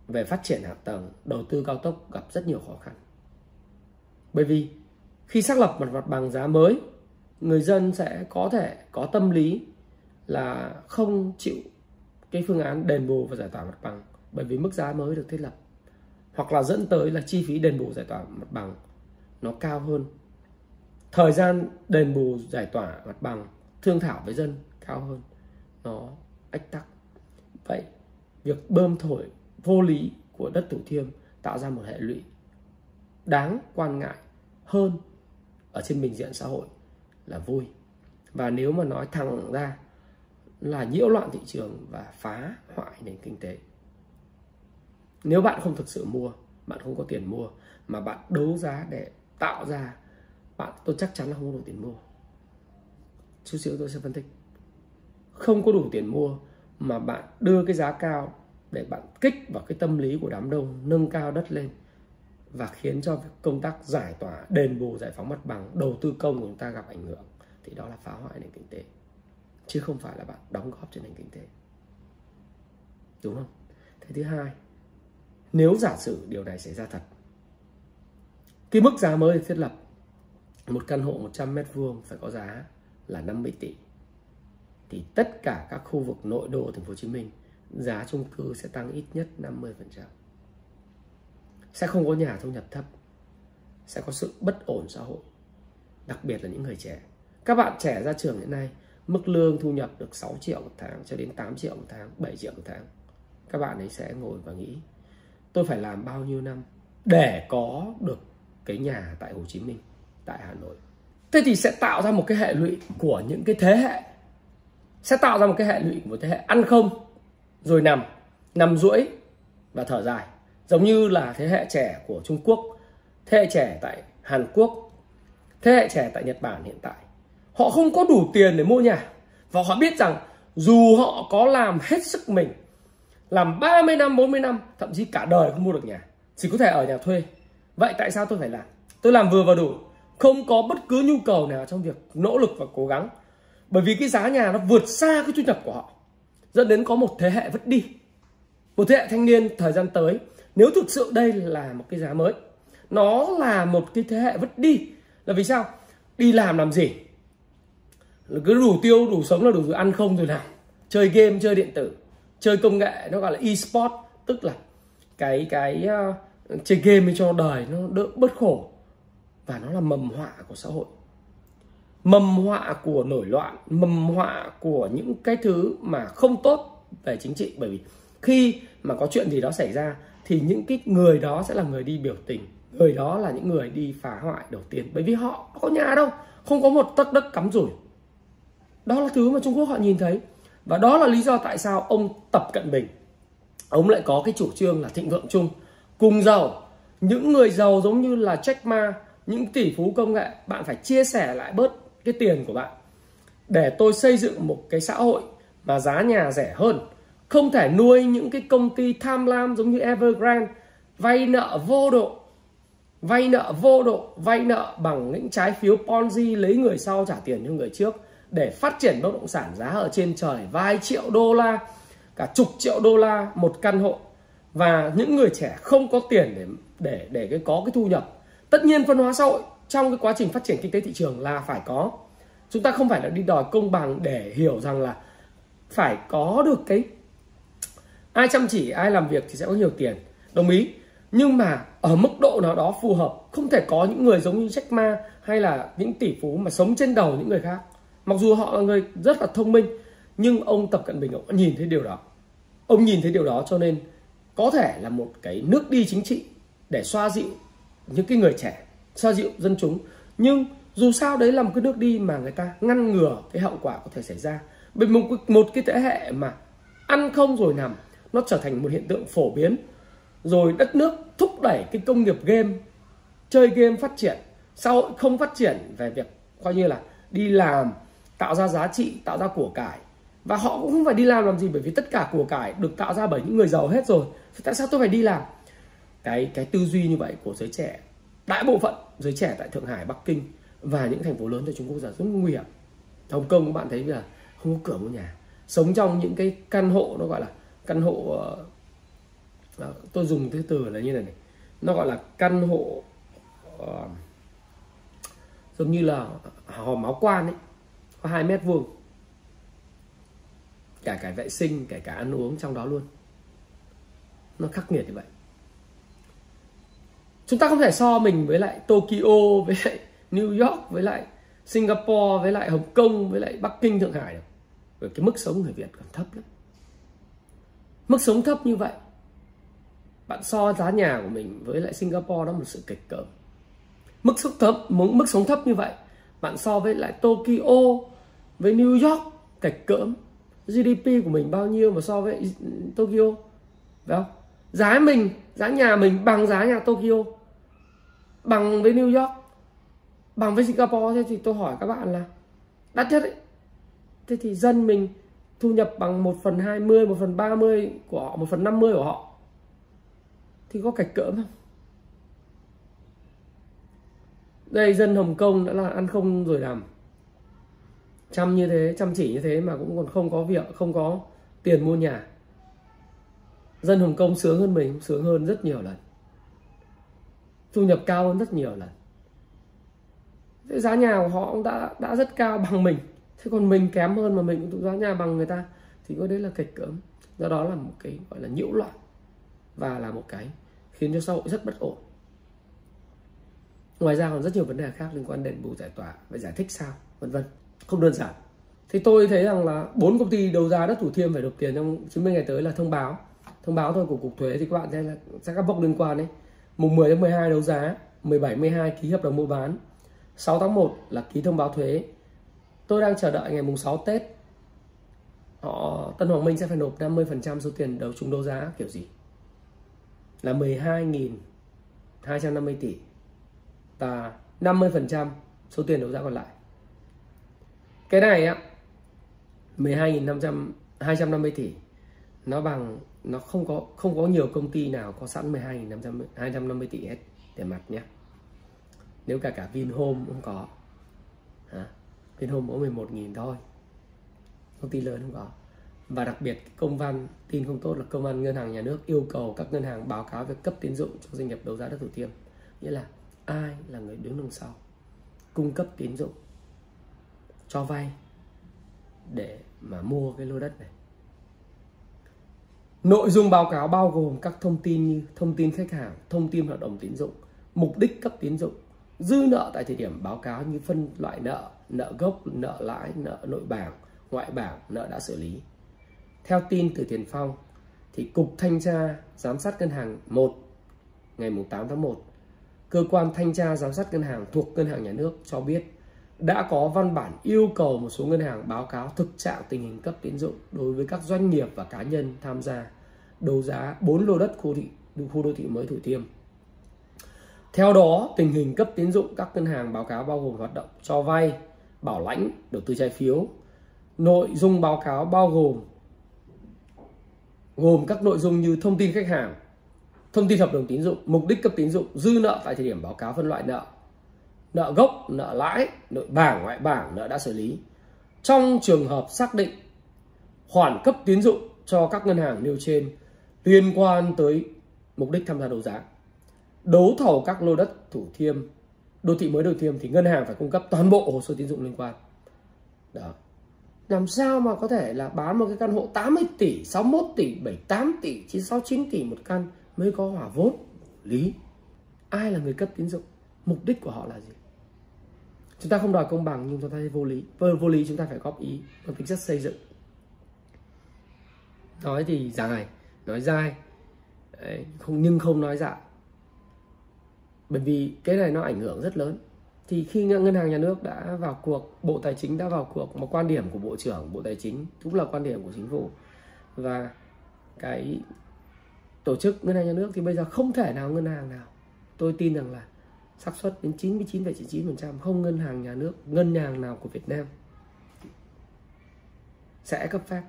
về phát triển hạ tầng, đầu tư cao tốc gặp rất nhiều khó khăn. Bởi vì khi xác lập mặt mặt bằng giá mới, người dân sẽ có thể có tâm lý là không chịu cái phương án đền bù và giải tỏa mặt bằng bởi vì mức giá mới được thiết lập. Hoặc là dẫn tới là chi phí đền bù giải tỏa mặt bằng nó cao hơn thời gian đền bù giải tỏa mặt bằng, thương thảo với dân cao hơn, nó ách tắc. Vậy, việc bơm thổi vô lý của đất thủ thiêm tạo ra một hệ lụy đáng quan ngại hơn ở trên bình diện xã hội là vui. Và nếu mà nói thẳng ra là nhiễu loạn thị trường và phá hoại nền kinh tế. Nếu bạn không thực sự mua, bạn không có tiền mua, mà bạn đấu giá để tạo ra bạn, tôi chắc chắn là không có đủ tiền mua. Chút xíu tôi sẽ phân tích. Không có đủ tiền mua mà bạn đưa cái giá cao để bạn kích vào cái tâm lý của đám đông, nâng cao đất lên và khiến cho công tác giải tỏa, đền bù, giải phóng mặt bằng, đầu tư công của chúng ta gặp ảnh hưởng, thì đó là phá hoại nền kinh tế. Chứ không phải là bạn đóng góp cho nền kinh tế. Đúng không? Thế thứ hai, nếu giả sử điều này xảy ra thật, cái mức giá mới được thiết lập một căn hộ 100 mét vuông phải có giá là 50 tỷ thì tất cả các khu vực nội đô thành phố Hồ Chí Minh giá chung cư sẽ tăng ít nhất 50%. Sẽ không có nhà thu nhập thấp. Sẽ có sự bất ổn xã hội. Đặc biệt là những người trẻ. Các bạn trẻ ra trường hiện nay mức lương thu nhập được 6 triệu một tháng cho đến 8 triệu một tháng, 7 triệu một tháng. Các bạn ấy sẽ ngồi và nghĩ tôi phải làm bao nhiêu năm để có được cái nhà tại Hồ Chí Minh, tại Hà Nội. Thế thì sẽ tạo ra một cái hệ lụy của những cái thế hệ, sẽ tạo ra một cái hệ lụy của thế hệ ăn không, rồi nằm nằm duỗi và thở dài. Giống như là thế hệ trẻ của Trung Quốc, thế hệ trẻ tại Hàn Quốc, thế hệ trẻ tại Nhật Bản hiện tại. Họ không có đủ tiền để mua nhà và họ biết rằng dù họ có làm hết sức mình, làm 30 năm 40 năm, thậm chí cả đời không mua được nhà, chỉ có thể ở nhà thuê. Vậy tại sao tôi phải làm? Tôi làm vừa và đủ không có bất cứ nhu cầu nào trong việc nỗ lực và cố gắng. Bởi vì cái giá nhà nó vượt xa cái thu nhập của họ dẫn đến có một thế hệ vứt đi. Một thế hệ thanh niên thời gian tới nếu thực sự đây là một cái giá mới nó là một cái thế hệ vứt đi là vì sao? Đi làm làm gì? Cứ đủ tiêu đủ sống là đủ ăn không rồi nào. Chơi game chơi điện tử chơi công nghệ nó gọi là e-sport. Tức là cái cái uh, chơi game cho đời nó đỡ bớt khổ và nó là mầm họa của xã hội. Mầm họa của nổi loạn, mầm họa của những cái thứ mà không tốt về chính trị. Bởi vì khi mà có chuyện gì đó xảy ra, thì những cái người đó sẽ là người đi biểu tình. Người đó là những người đi phá hoại đầu tiên bởi vì họ có nhà đâu, không có một tấc đất cắm rủi. Đó là thứ mà trung quốc họ nhìn thấy. Và đó là lý do tại sao ông tập cận bình, ông lại có cái chủ trương là thịnh vượng chung. Cùng giàu, những người giàu giống như là Jack Ma những tỷ phú công nghệ, bạn phải chia sẻ lại bớt cái tiền của bạn. Để tôi xây dựng một cái xã hội mà giá nhà rẻ hơn, không thể nuôi những cái công ty tham lam giống như Evergrande, vay nợ vô độ, vay nợ vô độ, vay nợ bằng những trái phiếu ponzi lấy người sau trả tiền cho người trước để phát triển bất động sản giá ở trên trời vài triệu đô la, cả chục triệu đô la một căn hộ. Và những người trẻ không có tiền để để để cái có cái thu nhập tất nhiên phân hóa xã hội trong cái quá trình phát triển kinh tế thị trường là phải có. Chúng ta không phải là đi đòi công bằng để hiểu rằng là phải có được cái ai chăm chỉ, ai làm việc thì sẽ có nhiều tiền. Đồng ý. Nhưng mà ở mức độ nào đó phù hợp, không thể có những người giống như Jack Ma hay là những tỷ phú mà sống trên đầu những người khác. Mặc dù họ là người rất là thông minh, nhưng ông Tập Cận Bình, ông nhìn thấy điều đó. Ông nhìn thấy điều đó cho nên có thể là một cái nước đi chính trị để xoa dịu những cái người trẻ xoa dịu dân chúng. Nhưng dù sao đấy là một cái nước đi mà người ta ngăn ngừa cái hậu quả có thể xảy ra. Bởi một, một cái thế hệ mà ăn không rồi nằm nó trở thành một hiện tượng phổ biến. Rồi đất nước thúc đẩy cái công nghiệp game chơi game phát triển xã hội không phát triển về việc coi như là đi làm tạo ra giá trị tạo ra của cải. Và họ cũng không phải đi làm làm gì bởi vì tất cả của cải được tạo ra bởi những người giàu hết rồi. Thì tại sao tôi phải đi làm? Cái cái tư duy như vậy của giới trẻ đại bộ phận giới trẻ tại thượng hải bắc kinh và những thành phố lớn tại trung quốc là rất nguy hiểm. Hồng kông các bạn thấy là không có cửa mua nhà. Sống trong những cái căn hộ nó gọi là căn hộ uh, tôi dùng cái từ là như này này. Nó gọi là căn hộ uh, giống như là hòm máu quan ấy có hai mét vuông. Cả cái vệ sinh kể cả ăn uống trong đó luôn. Nó khắc nghiệt như vậy chúng ta không thể so mình với lại Tokyo, với lại New York, với lại Singapore, với lại Hồng Kông, với lại Bắc Kinh, Thượng Hải được bởi cái mức sống người Việt còn thấp lắm. Mức sống thấp như vậy, bạn so giá nhà của mình với lại Singapore đó một sự kịch cỡm mức sống thấp, mức sống thấp như vậy, bạn so với lại Tokyo, với New York, kịch cỡm GDP của mình bao nhiêu mà so với Tokyo? Phải không? Giá mình, giá nhà mình bằng giá nhà Tokyo bằng với New York bằng với Singapore thế thì tôi hỏi các bạn là đắt nhất ấy thế thì dân mình thu nhập bằng 1 phần 20, 1 phần 30 của họ, 1 phần 50 của họ thì có cạch cỡ không? Đây dân Hồng Kông đã là ăn không rồi làm chăm như thế, chăm chỉ như thế mà cũng còn không có việc, không có tiền mua nhà. Dân Hồng Kông sướng hơn mình, sướng hơn rất nhiều lần. Thu nhập cao hơn rất nhiều lần. Thế giá nhà của họ cũng đã đã rất cao bằng mình. Thế còn mình kém hơn mà mình cũng giá nhà bằng người ta, thì có đấy là kịch cỡm. Do đó là một cái, gọi là nhiễu loạn. Và là một cái khiến cho xã hội rất bất ổn. Ngoài ra còn rất nhiều vấn đề khác liên quan đến bù giải tỏa và giải thích sao, vân vân. Không đơn giản. Thì tôi thấy rằng là bốn công ty đấu giá đất thủ thiêm phải nộp tiền trong 90 ngày tới là thông báo. Thông báo thôi của cục thuế thì các bạn sẽ là, sẽ các bốc liên quan đấy mùng 10 tháng 12 đấu giá 17 12 ký hợp đồng mua bán. 6 tháng 1 là ký thông báo thuế. Tôi đang chờ đợi ngày mùng 6 Tết. Họ, Tân Hoàng Minh sẽ phải nộp 50% số tiền đấu trúng đấu giá, kiểu gì? Là 12.250 tỷ và 50% số tiền đấu giá còn lại. Cái này á 12.500 250 tỷ, nó bằng nó không có không có nhiều công ty nào có sẵn 12.500 250 tỷ hết tiền mặt nhé. Nếu cả cả Vinhome cũng có. Hả? Vinhome có 11.000 thôi. Công ty lớn không có. Và đặc biệt công văn, tin không tốt là công văn ngân hàng nhà nước yêu cầu các ngân hàng báo cáo việc cấp tín dụng cho doanh nghiệp đấu giá đất thủ thiêm. Nghĩa là ai là người đứng đằng sau? Cung cấp tín dụng cho vay để mà mua cái lô đất này nội dung báo cáo bao gồm các thông tin như thông tin khách hàng, thông tin hợp đồng tín dụng, mục đích cấp tín dụng, dư nợ tại thời điểm báo cáo như phân loại nợ nợ gốc, nợ lãi, nợ nội bảng, ngoại bảng, nợ đã xử lý. Theo tin từ Tiền Phong, thì cục thanh tra giám sát ngân hàng 1 ngày 8 tháng 1 cơ quan thanh tra giám sát ngân hàng thuộc ngân hàng nhà nước cho biết đã có văn bản yêu cầu một số ngân hàng báo cáo thực trạng tình hình cấp tín dụng đối với các doanh nghiệp và cá nhân tham gia đấu giá 4 lô đất khu thị khu đô thị mới Thủ Thiêm theo đó, tình hình cấp tín dụng các ngân hàng báo cáo bao gồm hoạt động cho vay, bảo lãnh, đầu tư trái phiếu. Nội dung báo cáo bao gồm gồm các nội dung như thông tin khách hàng, thông tin hợp đồng tín dụng mục đích cấp tín dụng dư nợ tại thời điểm báo cáo phân loại nợ nợ gốc, nợ lãi nội bảng, ngoại bảng nợ đã xử lý. Trong trường hợp xác định khoản cấp tín dụng cho các ngân hàng nêu trên liên quan tới mục đích tham gia đấu giá, đấu thầu các lô đất thủ thiêm, đô thị mới thủ thiêm thì ngân hàng phải cung cấp toàn bộ hồ sơ tín dụng liên quan. Đó. Làm sao mà có thể là bán một cái căn hộ 80 tỷ 61 tỷ 78 tỷ 969 tỷ một căn mới có hỏa vốn? Lý. Ai là người cấp tín dụng? Mục đích của họ là gì? Chúng ta không đòi công bằng nhưng chúng ta thấy vô lý. Vô, vô lý chúng ta phải góp ý bằng tính chất xây dựng. Nói thì dài nói dai. Đấy, không nhưng không nói dạ. Bởi vì cái này nó ảnh hưởng rất lớn. Thì khi ngân hàng nhà nước đã vào cuộc bộ tài chính đã vào cuộc mà quan điểm của bộ trưởng bộ tài chính cũng là quan điểm của chính phủ. Và cái tổ chức ngân hàng nhà nước thì bây giờ không thể nào ngân hàng nào. Tôi tin rằng là xác suất đến 99,99% không ngân hàng nhà nước ngân hàng nào của Việt Nam sẽ cấp phép.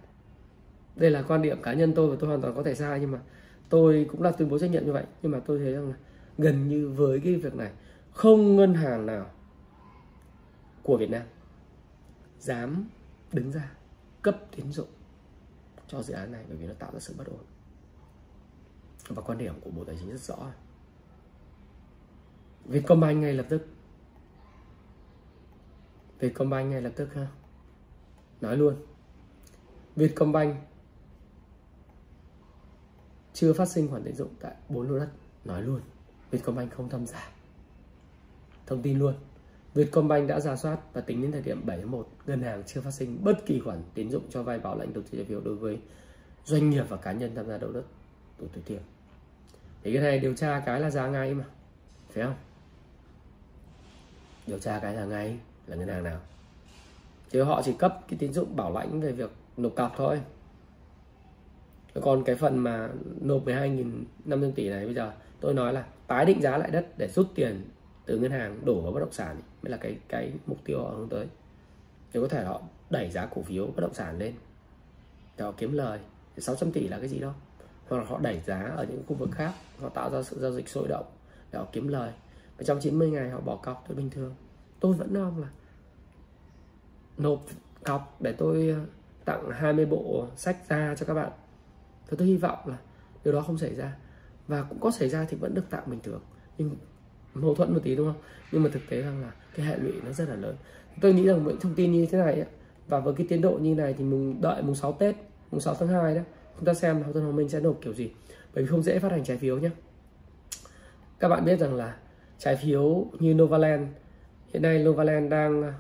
Đây là quan điểm cá nhân tôi và tôi hoàn toàn có thể sai nhưng mà tôi cũng là tuyên bố trách nhiệm như vậy. Nhưng mà tôi thấy rằng là gần như với cái việc này không ngân hàng nào của Việt Nam dám đứng ra cấp tín dụng cho dự án này bởi vì nó tạo ra sự bất ổn. Và quan điểm của Bộ Tài chính rất rõ. Vietcombank ngay lập tức. Vietcombank ngay lập tức ha. Nói luôn. Vietcombank chưa phát sinh khoản tín dụng tại bốn lô đất. Nói luôn. Vietcombank không tham gia. Thông tin luôn. Vietcombank đã giả soát và tính đến thời điểm 7 tháng 1 ngân hàng chưa phát sinh bất kỳ khoản tín dụng cho vay bảo lãnh đầu tư trái phiếu đối với doanh nghiệp và cá nhân tham gia đấu đất, tổ tuổi tiền thì cái này điều tra cái là ra ngay mà. Phải không? Điều tra cái là ngay là ngân hàng nào? Chứ họ chỉ cấp cái tín dụng bảo lãnh về việc nộp cọc thôi. Còn cái phần mà nộp 12.500 tỷ này bây giờ, tôi nói là tái định giá lại đất để rút tiền từ ngân hàng đổ vào bất động sản mới là cái cái mục tiêu họ hướng tới. Thì có thể họ đẩy giá cổ phiếu bất động sản lên. Để họ kiếm lời 600 tỷ là cái gì đâu hoặc là họ đẩy giá ở những khu vực khác, họ tạo ra sự giao dịch sôi động để họ kiếm lời và trong 90 ngày họ bỏ cọc tôi bình thường. Tôi vẫn mong là nộp cọc để tôi ờ, tặng 20 bộ sách ra cho các bạn. Thì tôi hy vọng là điều đó không xảy ra. Và cũng có xảy ra thì vẫn được tặng bình thường. Nhưng mâu thuẫn một tí đúng không? Nhưng mà thực tế rằng là cái hệ lụy nó rất là lớn. Tôi nghĩ rằng những thông tin như thế này ấy, và với cái tiến độ như này thì mình đợi mùng 6 Tết mùng 6 tháng 2 đó chúng ta xem Hậu Tân Hoàng Minh sẽ nộp kiểu gì. Bởi vì không dễ phát hành trái phiếu nhé các bạn biết rằng là trái phiếu như Novaland hiện nay Novaland đang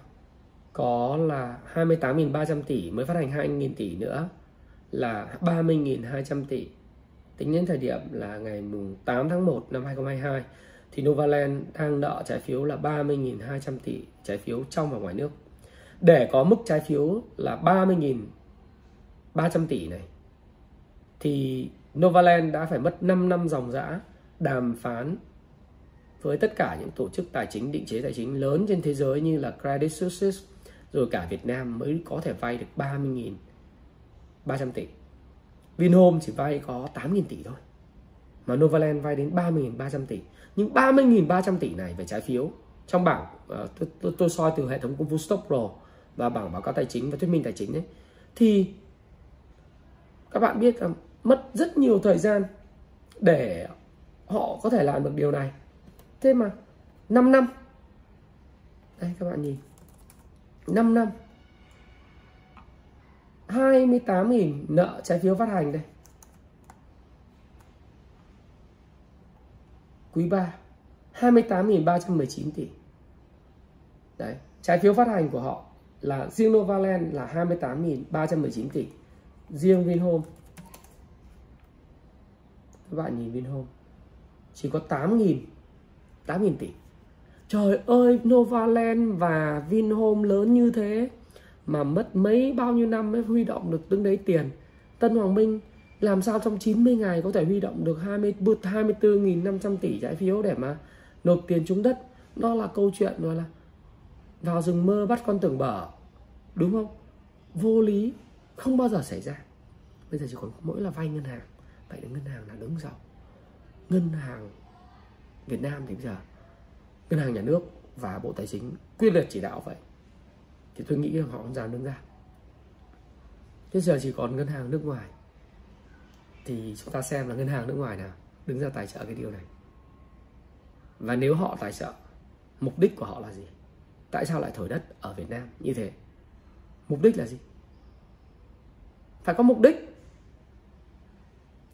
có là 28.300 tỷ mới phát hành 2.000 tỷ nữa, là 30.200 tỷ tính đến thời điểm là ngày mùng 8 tháng 1 năm 2022 thì Novaland đang nợ trái phiếu là 30.200 tỷ trái phiếu trong và ngoài nước. Để có mức trái phiếu là 30.300 tỷ này, thì Novaland đã phải mất 5 năm dòng dã đàm phán với tất cả những tổ chức tài chính định chế tài chính lớn trên thế giới như là Credit Suisse rồi cả Việt Nam mới có thể vay được 30.000 300 tỷ. Vinhome chỉ vay có 8.000 tỷ thôi. Mà Novaland vay đến 30.300 tỷ nhưng 30.300 tỷ này về trái phiếu trong bảng uh, tôi, tôi, tôi soi từ hệ thống của phu Pro và bảng báo cáo tài chính và thuyết minh tài chính đấy thì các bạn biết là mất rất nhiều thời gian để họ có thể làm được điều này thế mà 5 năm. Đây, các bạn nhìn. 5 năm. 28.000 nợ trái phiếu phát hành đây. Quý 3 28.319 tỷ. Đấy, trái phiếu phát hành của họ là riêng Novaland là 28.319 tỷ. Riêng Vinhome. Các bạn nhìn Vinhome. Chỉ có 8.000 8.000 tỷ. Trời ơi, Novaland và Vinhome lớn như thế mà mất mấy bao nhiêu năm mới huy động được tương đấy tiền. Tân Hoàng Minh, làm sao trong 90 ngày có thể huy động được 20 24.500 tỷ trái phiếu để mà nộp tiền trúng đất? Đó là câu chuyện gọi là vào rừng mơ bắt con tưởng bở, đúng không? Vô lý, không bao giờ xảy ra. Bây giờ chỉ còn mỗi là vay ngân hàng. Vậy là ngân hàng là đứng giàu ngân hàng Việt Nam thì bây giờ ngân hàng nhà nước và bộ tài chính quyết liệt chỉ đạo vậy. Thì tôi nghĩ là họ không dám đứng ra. Thế giờ chỉ còn ngân hàng nước ngoài. Thì chúng ta xem là ngân hàng nước ngoài nào đứng ra tài trợ cái điều này. Và nếu họ tài trợ, mục đích của họ là gì? Tại sao lại thổi đất ở Việt Nam như thế? Mục đích là gì? Phải có mục đích.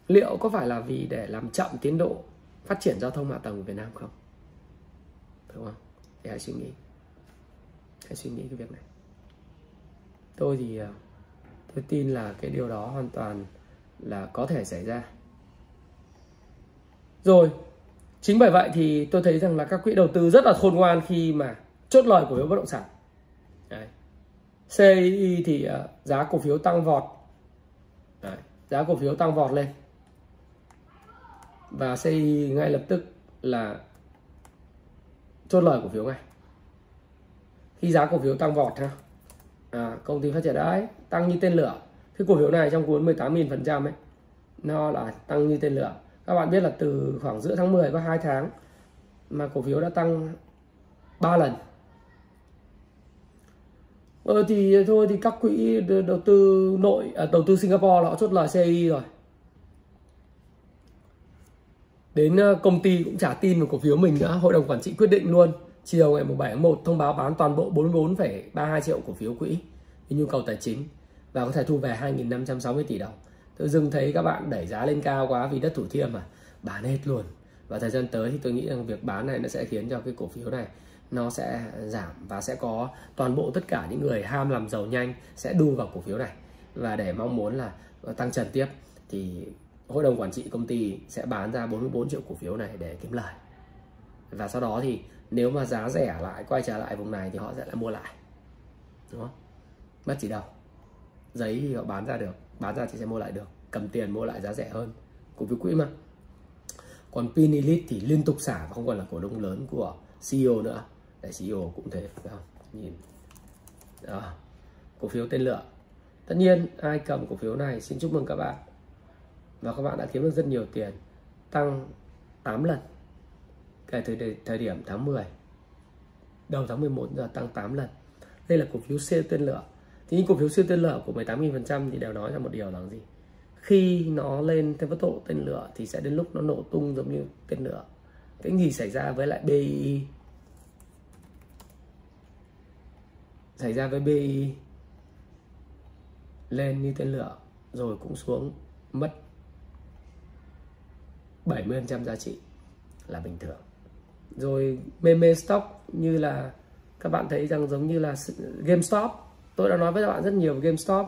Liệu có phải là vì để làm chậm tiến độ phát triển giao thông hạ tầng của Việt Nam không? Đúng không? Thì hãy suy nghĩ. Hãy suy nghĩ cái việc này. Tôi thì ờ, tôi tin là cái điều đó hoàn toàn là có thể xảy ra. Rồi, chính bởi vậy thì tôi thấy rằng là các quỹ đầu tư rất là khôn ngoan khi mà chốt lời cổ phiếu bất động sản. Đấy. CI thì ờ, giá cổ phiếu tăng vọt. Đấy. giá cổ phiếu tăng vọt lên và xây ngay lập tức là chốt lời cổ phiếu ngay. Khi giá cổ phiếu tăng vọt ha. À, công ty phát triển đấy tăng như tên lửa. Cái cổ phiếu này trong cuốn 18.000 phần trăm ấy nó là tăng như tên lửa. Các bạn biết là từ khoảng giữa tháng 10 có 2 tháng mà cổ phiếu đã tăng 3 lần. Ờ thì thôi thì các quỹ đầu tư nội à, đầu tư Singapore họ chốt lời CI rồi đến ờ, công ty cũng trả tin vào cổ phiếu mình nữa hội đồng quản trị quyết định luôn. Chiều ngày 7 tháng 1 thông báo bán toàn bộ 44,32 triệu cổ phiếu quỹ vì nhu cầu tài chính và có thể thu về 2.560 tỷ đồng. Tự dưng thấy các bạn đẩy giá lên cao quá vì đất thủ thiêm mà bán hết luôn. Và thời gian tới thì tôi nghĩ rằng việc bán này nó sẽ khiến cho cái cổ phiếu này nó sẽ giảm và sẽ có toàn bộ tất cả những người ham làm giàu nhanh sẽ đu vào cổ phiếu này. Và để mong muốn là ờ, tăng trần tiếp thì hội đồng quản trị công ty sẽ bán ra 44 triệu cổ phiếu này để kiếm lời. Và sau đó thì nếu mà giá rẻ lại, quay trở lại vùng này thì họ sẽ lại mua lại. Đúng không? Mất chỉ đâu giấy thì họ bán ra được, bán ra thì sẽ mua lại được. Cầm tiền mua lại giá rẻ hơn. Cổ phiếu quỹ mà. Còn Pinilit thì liên tục xả và không còn là cổ đông lớn của CEO nữa. Đại CEO cũng thế không? Nhìn. Đó. cổ phiếu tên lửa. Tất nhiên, ai cầm cổ phiếu này? Xin chúc mừng các bạn và các bạn đã kiếm được rất nhiều tiền, tăng 8 lần kể từ thời điểm tháng 10 đầu tháng 11 giờ tăng 8 lần. Đây là cổ phiếu siêu tên lửa thì những cổ phiếu siêu tên lửa của 18.000% thì đều nói ra một điều là gì? Khi nó lên theo tốc độ tên lửa thì sẽ đến lúc nó nổ tung giống như tên lửa cái gì xảy ra với lại BI xảy ra với BI lên như tên lửa rồi cũng xuống, mất 70% giá trị là bình thường. Rồi meme stock như là các bạn thấy rằng giống như là GameStop. Tôi đã nói với các bạn rất nhiều về GameStop.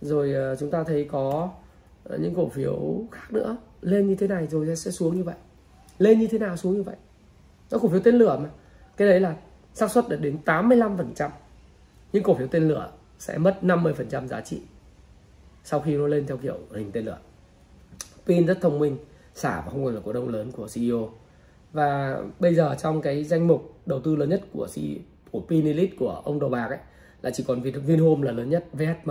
Rồi ờ, chúng ta thấy có ờ, những cổ phiếu khác nữa. Lên như thế này rồi sẽ xuống như vậy. Lên như thế nào xuống như vậy? Nó cổ phiếu tên lửa mà. Cái đấy là xác suất được đến 85% những cổ phiếu tên lửa sẽ mất 50% giá trị sau khi nó lên theo kiểu hình tên lửa. Pin rất thông minh xả và không còn là cổ đông lớn của CEO và bây giờ trong cái danh mục đầu tư lớn nhất của CEO, của Pinelit của ông đầu bạc ấy là chỉ còn Vinhome là lớn nhất VHM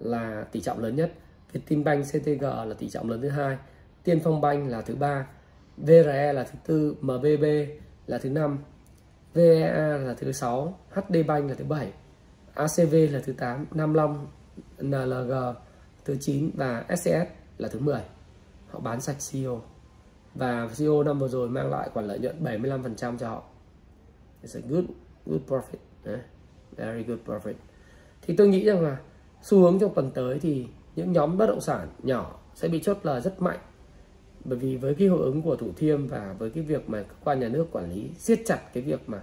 là tỷ trọng lớn nhất Vietinbank CTG là tỷ trọng lớn thứ hai Tiên Phong Bank là thứ ba VRE là thứ tư MBB là thứ năm VEA là thứ sáu HD Bank là thứ bảy ACV là thứ 8 Nam Long NLG thứ 9 và SCS là thứ 10 họ bán sạch CEO và CEO năm vừa rồi mang lại khoản lợi nhuận 75% cho họ. It's a good good profit. Very good profit. Thì tôi nghĩ rằng là xu hướng trong tuần tới thì những nhóm bất động sản nhỏ sẽ bị chốt lời rất mạnh. Bởi vì với cái hiệu ứng của thủ thiêm và với cái việc mà cơ quan nhà nước quản lý siết chặt cái việc mà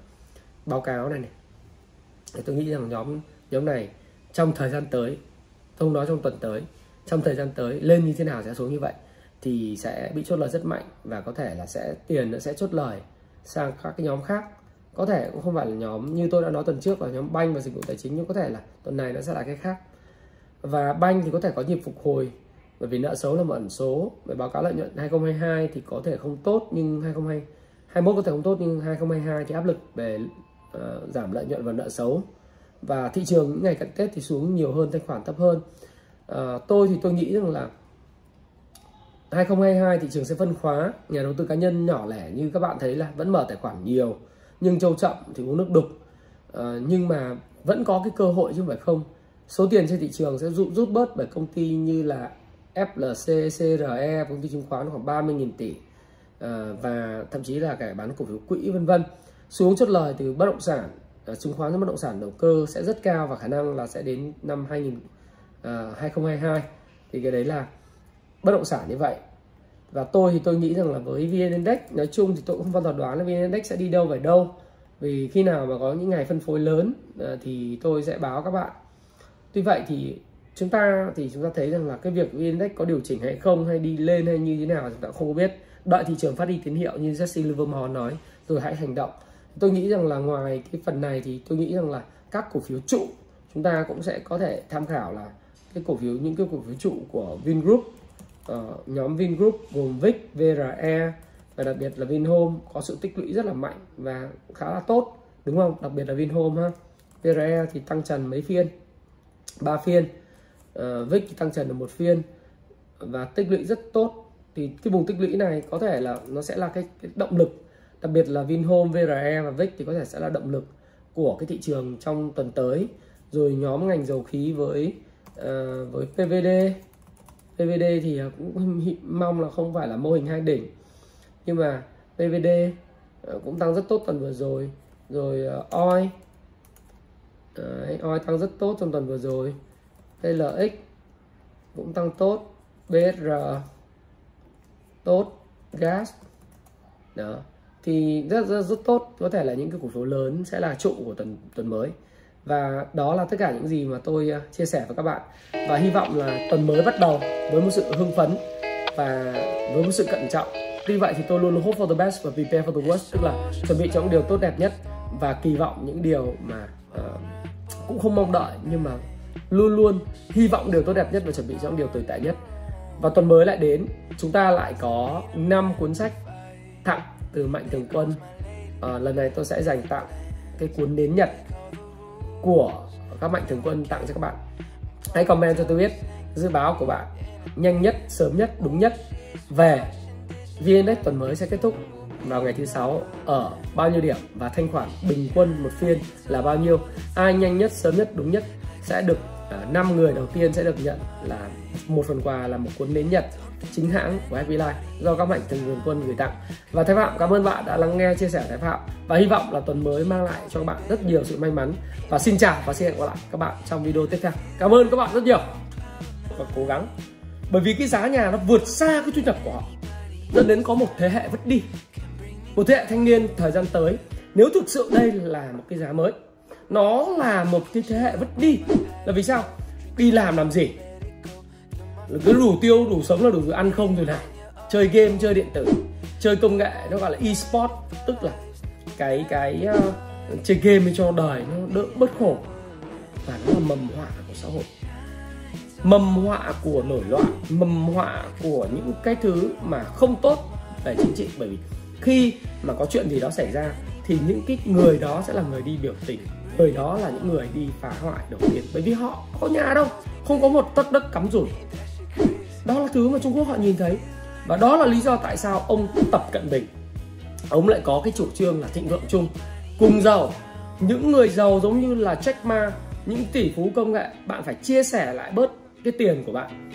báo cáo này này, thì tôi nghĩ rằng nhóm nhóm này trong thời gian tới không nói trong tuần tới, trong thời gian tới lên như thế nào sẽ xuống như vậy thì sẽ bị chốt lời rất mạnh và có thể là sẽ tiền nó sẽ chốt lời sang các cái nhóm khác. Có thể cũng không phải là nhóm như tôi đã nói tuần trước là nhóm banh và dịch vụ tài chính nhưng có thể là tuần này nó sẽ là cái khác. Và banh thì có thể có nhịp phục hồi bởi vì nợ xấu là một ẩn số. Về báo cáo lợi nhuận 2022 thì có thể không tốt nhưng 2021 có thể không tốt nhưng 2022 thì áp lực về uh, giảm lợi nhuận và nợ xấu. Và thị trường những ngày cận Tết thì xuống nhiều hơn thanh khoản thấp hơn. Uh, tôi thì tôi nghĩ rằng là 2022 thị trường sẽ phân khóa. Nhà đầu tư cá nhân nhỏ lẻ như các bạn thấy là vẫn mở tài khoản nhiều nhưng châu chậm thì uống nước đục. À, nhưng mà vẫn có cái cơ hội chứ không phải không. Số tiền trên thị trường sẽ rút, rút bớt bởi công ty như là FLC, CRE, công ty chứng khoán khoảng 30.000 tỷ. À, và thậm chí là cả bán cổ phiếu quỹ vân vân. Xuống chốt lời từ bất động sản à, chứng khoán bất động sản đầu cơ sẽ rất cao và khả năng là sẽ đến năm 2000 à, 2022 thì cái đấy là bất động sản như vậy. Và tôi thì tôi nghĩ rằng là với VN Index, nói chung thì tôi cũng không bao giờ đoán là VN Index sẽ đi đâu về đâu. Vì khi nào mà có những ngày phân phối lớn ờ, thì tôi sẽ báo các bạn. Tuy vậy thì chúng ta, thì chúng ta thấy rằng là cái việc VN Index có điều chỉnh hay không, hay đi lên hay như thế nào chúng ta không có biết. Đợi thị trường phát đi tín hiệu như Jesse Livermore nói rồi hãy hành động. Tôi nghĩ rằng là ngoài cái phần này thì tôi nghĩ rằng là các cổ phiếu trụ, chúng ta cũng sẽ có thể tham khảo là cái cổ phiếu, những cái cổ phiếu trụ của Vingroup uh, nhóm Vingroup gồm Vic, VRE và đặc biệt là Vinhome có sự tích lũy rất là mạnh và khá là tốt đúng không? Đặc biệt là Vinhome ha. VRE thì tăng trần mấy phiên? Ba phiên. Uh, Vic thì tăng trần được một phiên và tích lũy rất tốt. Thì cái vùng tích lũy này có thể là nó sẽ là cái, cái động lực. Đặc biệt là Vinhome, VRE và Vic thì có thể sẽ là động lực của cái thị trường trong tuần tới. Rồi nhóm ngành dầu khí với uh, với PVD PVD thì à, cũng <laughs> mong là không phải là mô hình hai đỉnh. Nhưng mà PVD à, cũng tăng rất tốt tuần vừa rồi. Rồi à, OI Đấy, OI tăng rất tốt trong tuần vừa rồi. TLX cũng tăng tốt. BSR tốt. Gas. Đó. Thì rất rất rất tốt. Có thể là những cái cổ phiếu lớn sẽ là trụ của tuần tuần mới và đó là tất cả những gì mà tôi à, chia sẻ với các bạn. Và hy vọng là tuần mới bắt đầu với một sự hưng phấn và với một sự cẩn trọng. Tuy vậy thì tôi luôn luôn hope for the best và prepare for the worst tức là chuẩn bị cho những điều tốt đẹp nhất và kỳ vọng những điều mà uh, cũng không mong đợi nhưng mà luôn luôn hy vọng điều tốt đẹp nhất và chuẩn bị cho những điều tồi tệ nhất. Và tuần mới lại đến chúng ta lại có 5 cuốn sách tặng từ mạnh thường quân. À, lần này tôi sẽ dành tặng cái cuốn nến nhật của các mạnh thường quân tặng cho các bạn. Hãy comment cho tôi biết dự báo của bạn nhanh nhất sớm nhất đúng nhất về VNX tuần mới sẽ kết thúc vào ngày thứ sáu ở bao nhiêu điểm và thanh khoản bình quân một phiên là bao nhiêu? Ai nhanh nhất sớm nhất đúng nhất sẽ được à, uh, 5 người đầu tiên sẽ được nhận là một phần quà là một cuốn nến nhật chính hãng của Happy Life do các mạnh thường nguồn quân gửi tặng. Và Thái Phạm, cảm ơn bạn đã lắng nghe chia sẻ Thái Phạm và hy vọng là tuần mới mang lại cho các bạn rất nhiều sự may mắn. Và xin chào và xin hẹn gặp lại các bạn trong video tiếp theo. Cảm ơn các bạn rất nhiều. Và cố gắng. Bởi vì cái giá nhà nó vượt xa cái thu nhập của họ. Dẫn đến có một thế hệ vứt đi. Một thế hệ thanh niên thời gian tới. Nếu thực sự đây là một cái giá mới, nó là một cái thế hệ vứt đi, là vì sao? Đi làm làm gì? Cứ đủ tiêu đủ sống là đủ ăn không rồi này. Chơi game chơi điện tử chơi công nghệ nó gọi là e-sport. Tức là cái cái uh, chơi game cho đời nó đỡ bất khổ. Và nó là mầm họa của xã hội. Mầm họa của nổi loạn mầm họa của những cái thứ mà không tốt về chính trị. Bởi vì khi mà có chuyện gì đó xảy ra thì những cái người đó sẽ là người đi biểu tình. Người đó là những người đi phá hoại đầu tiên bởi vì họ có nhà đâu không có một tấc đất cắm rủi đó là thứ mà Trung Quốc họ nhìn thấy. Và đó là lý do tại sao ông Tập Cận Bình. Ông lại có cái chủ trương là thịnh vượng chung. Cùng giàu, những người giàu giống như là Jack Ma, những tỷ phú công nghệ, bạn phải chia sẻ lại bớt cái tiền của bạn.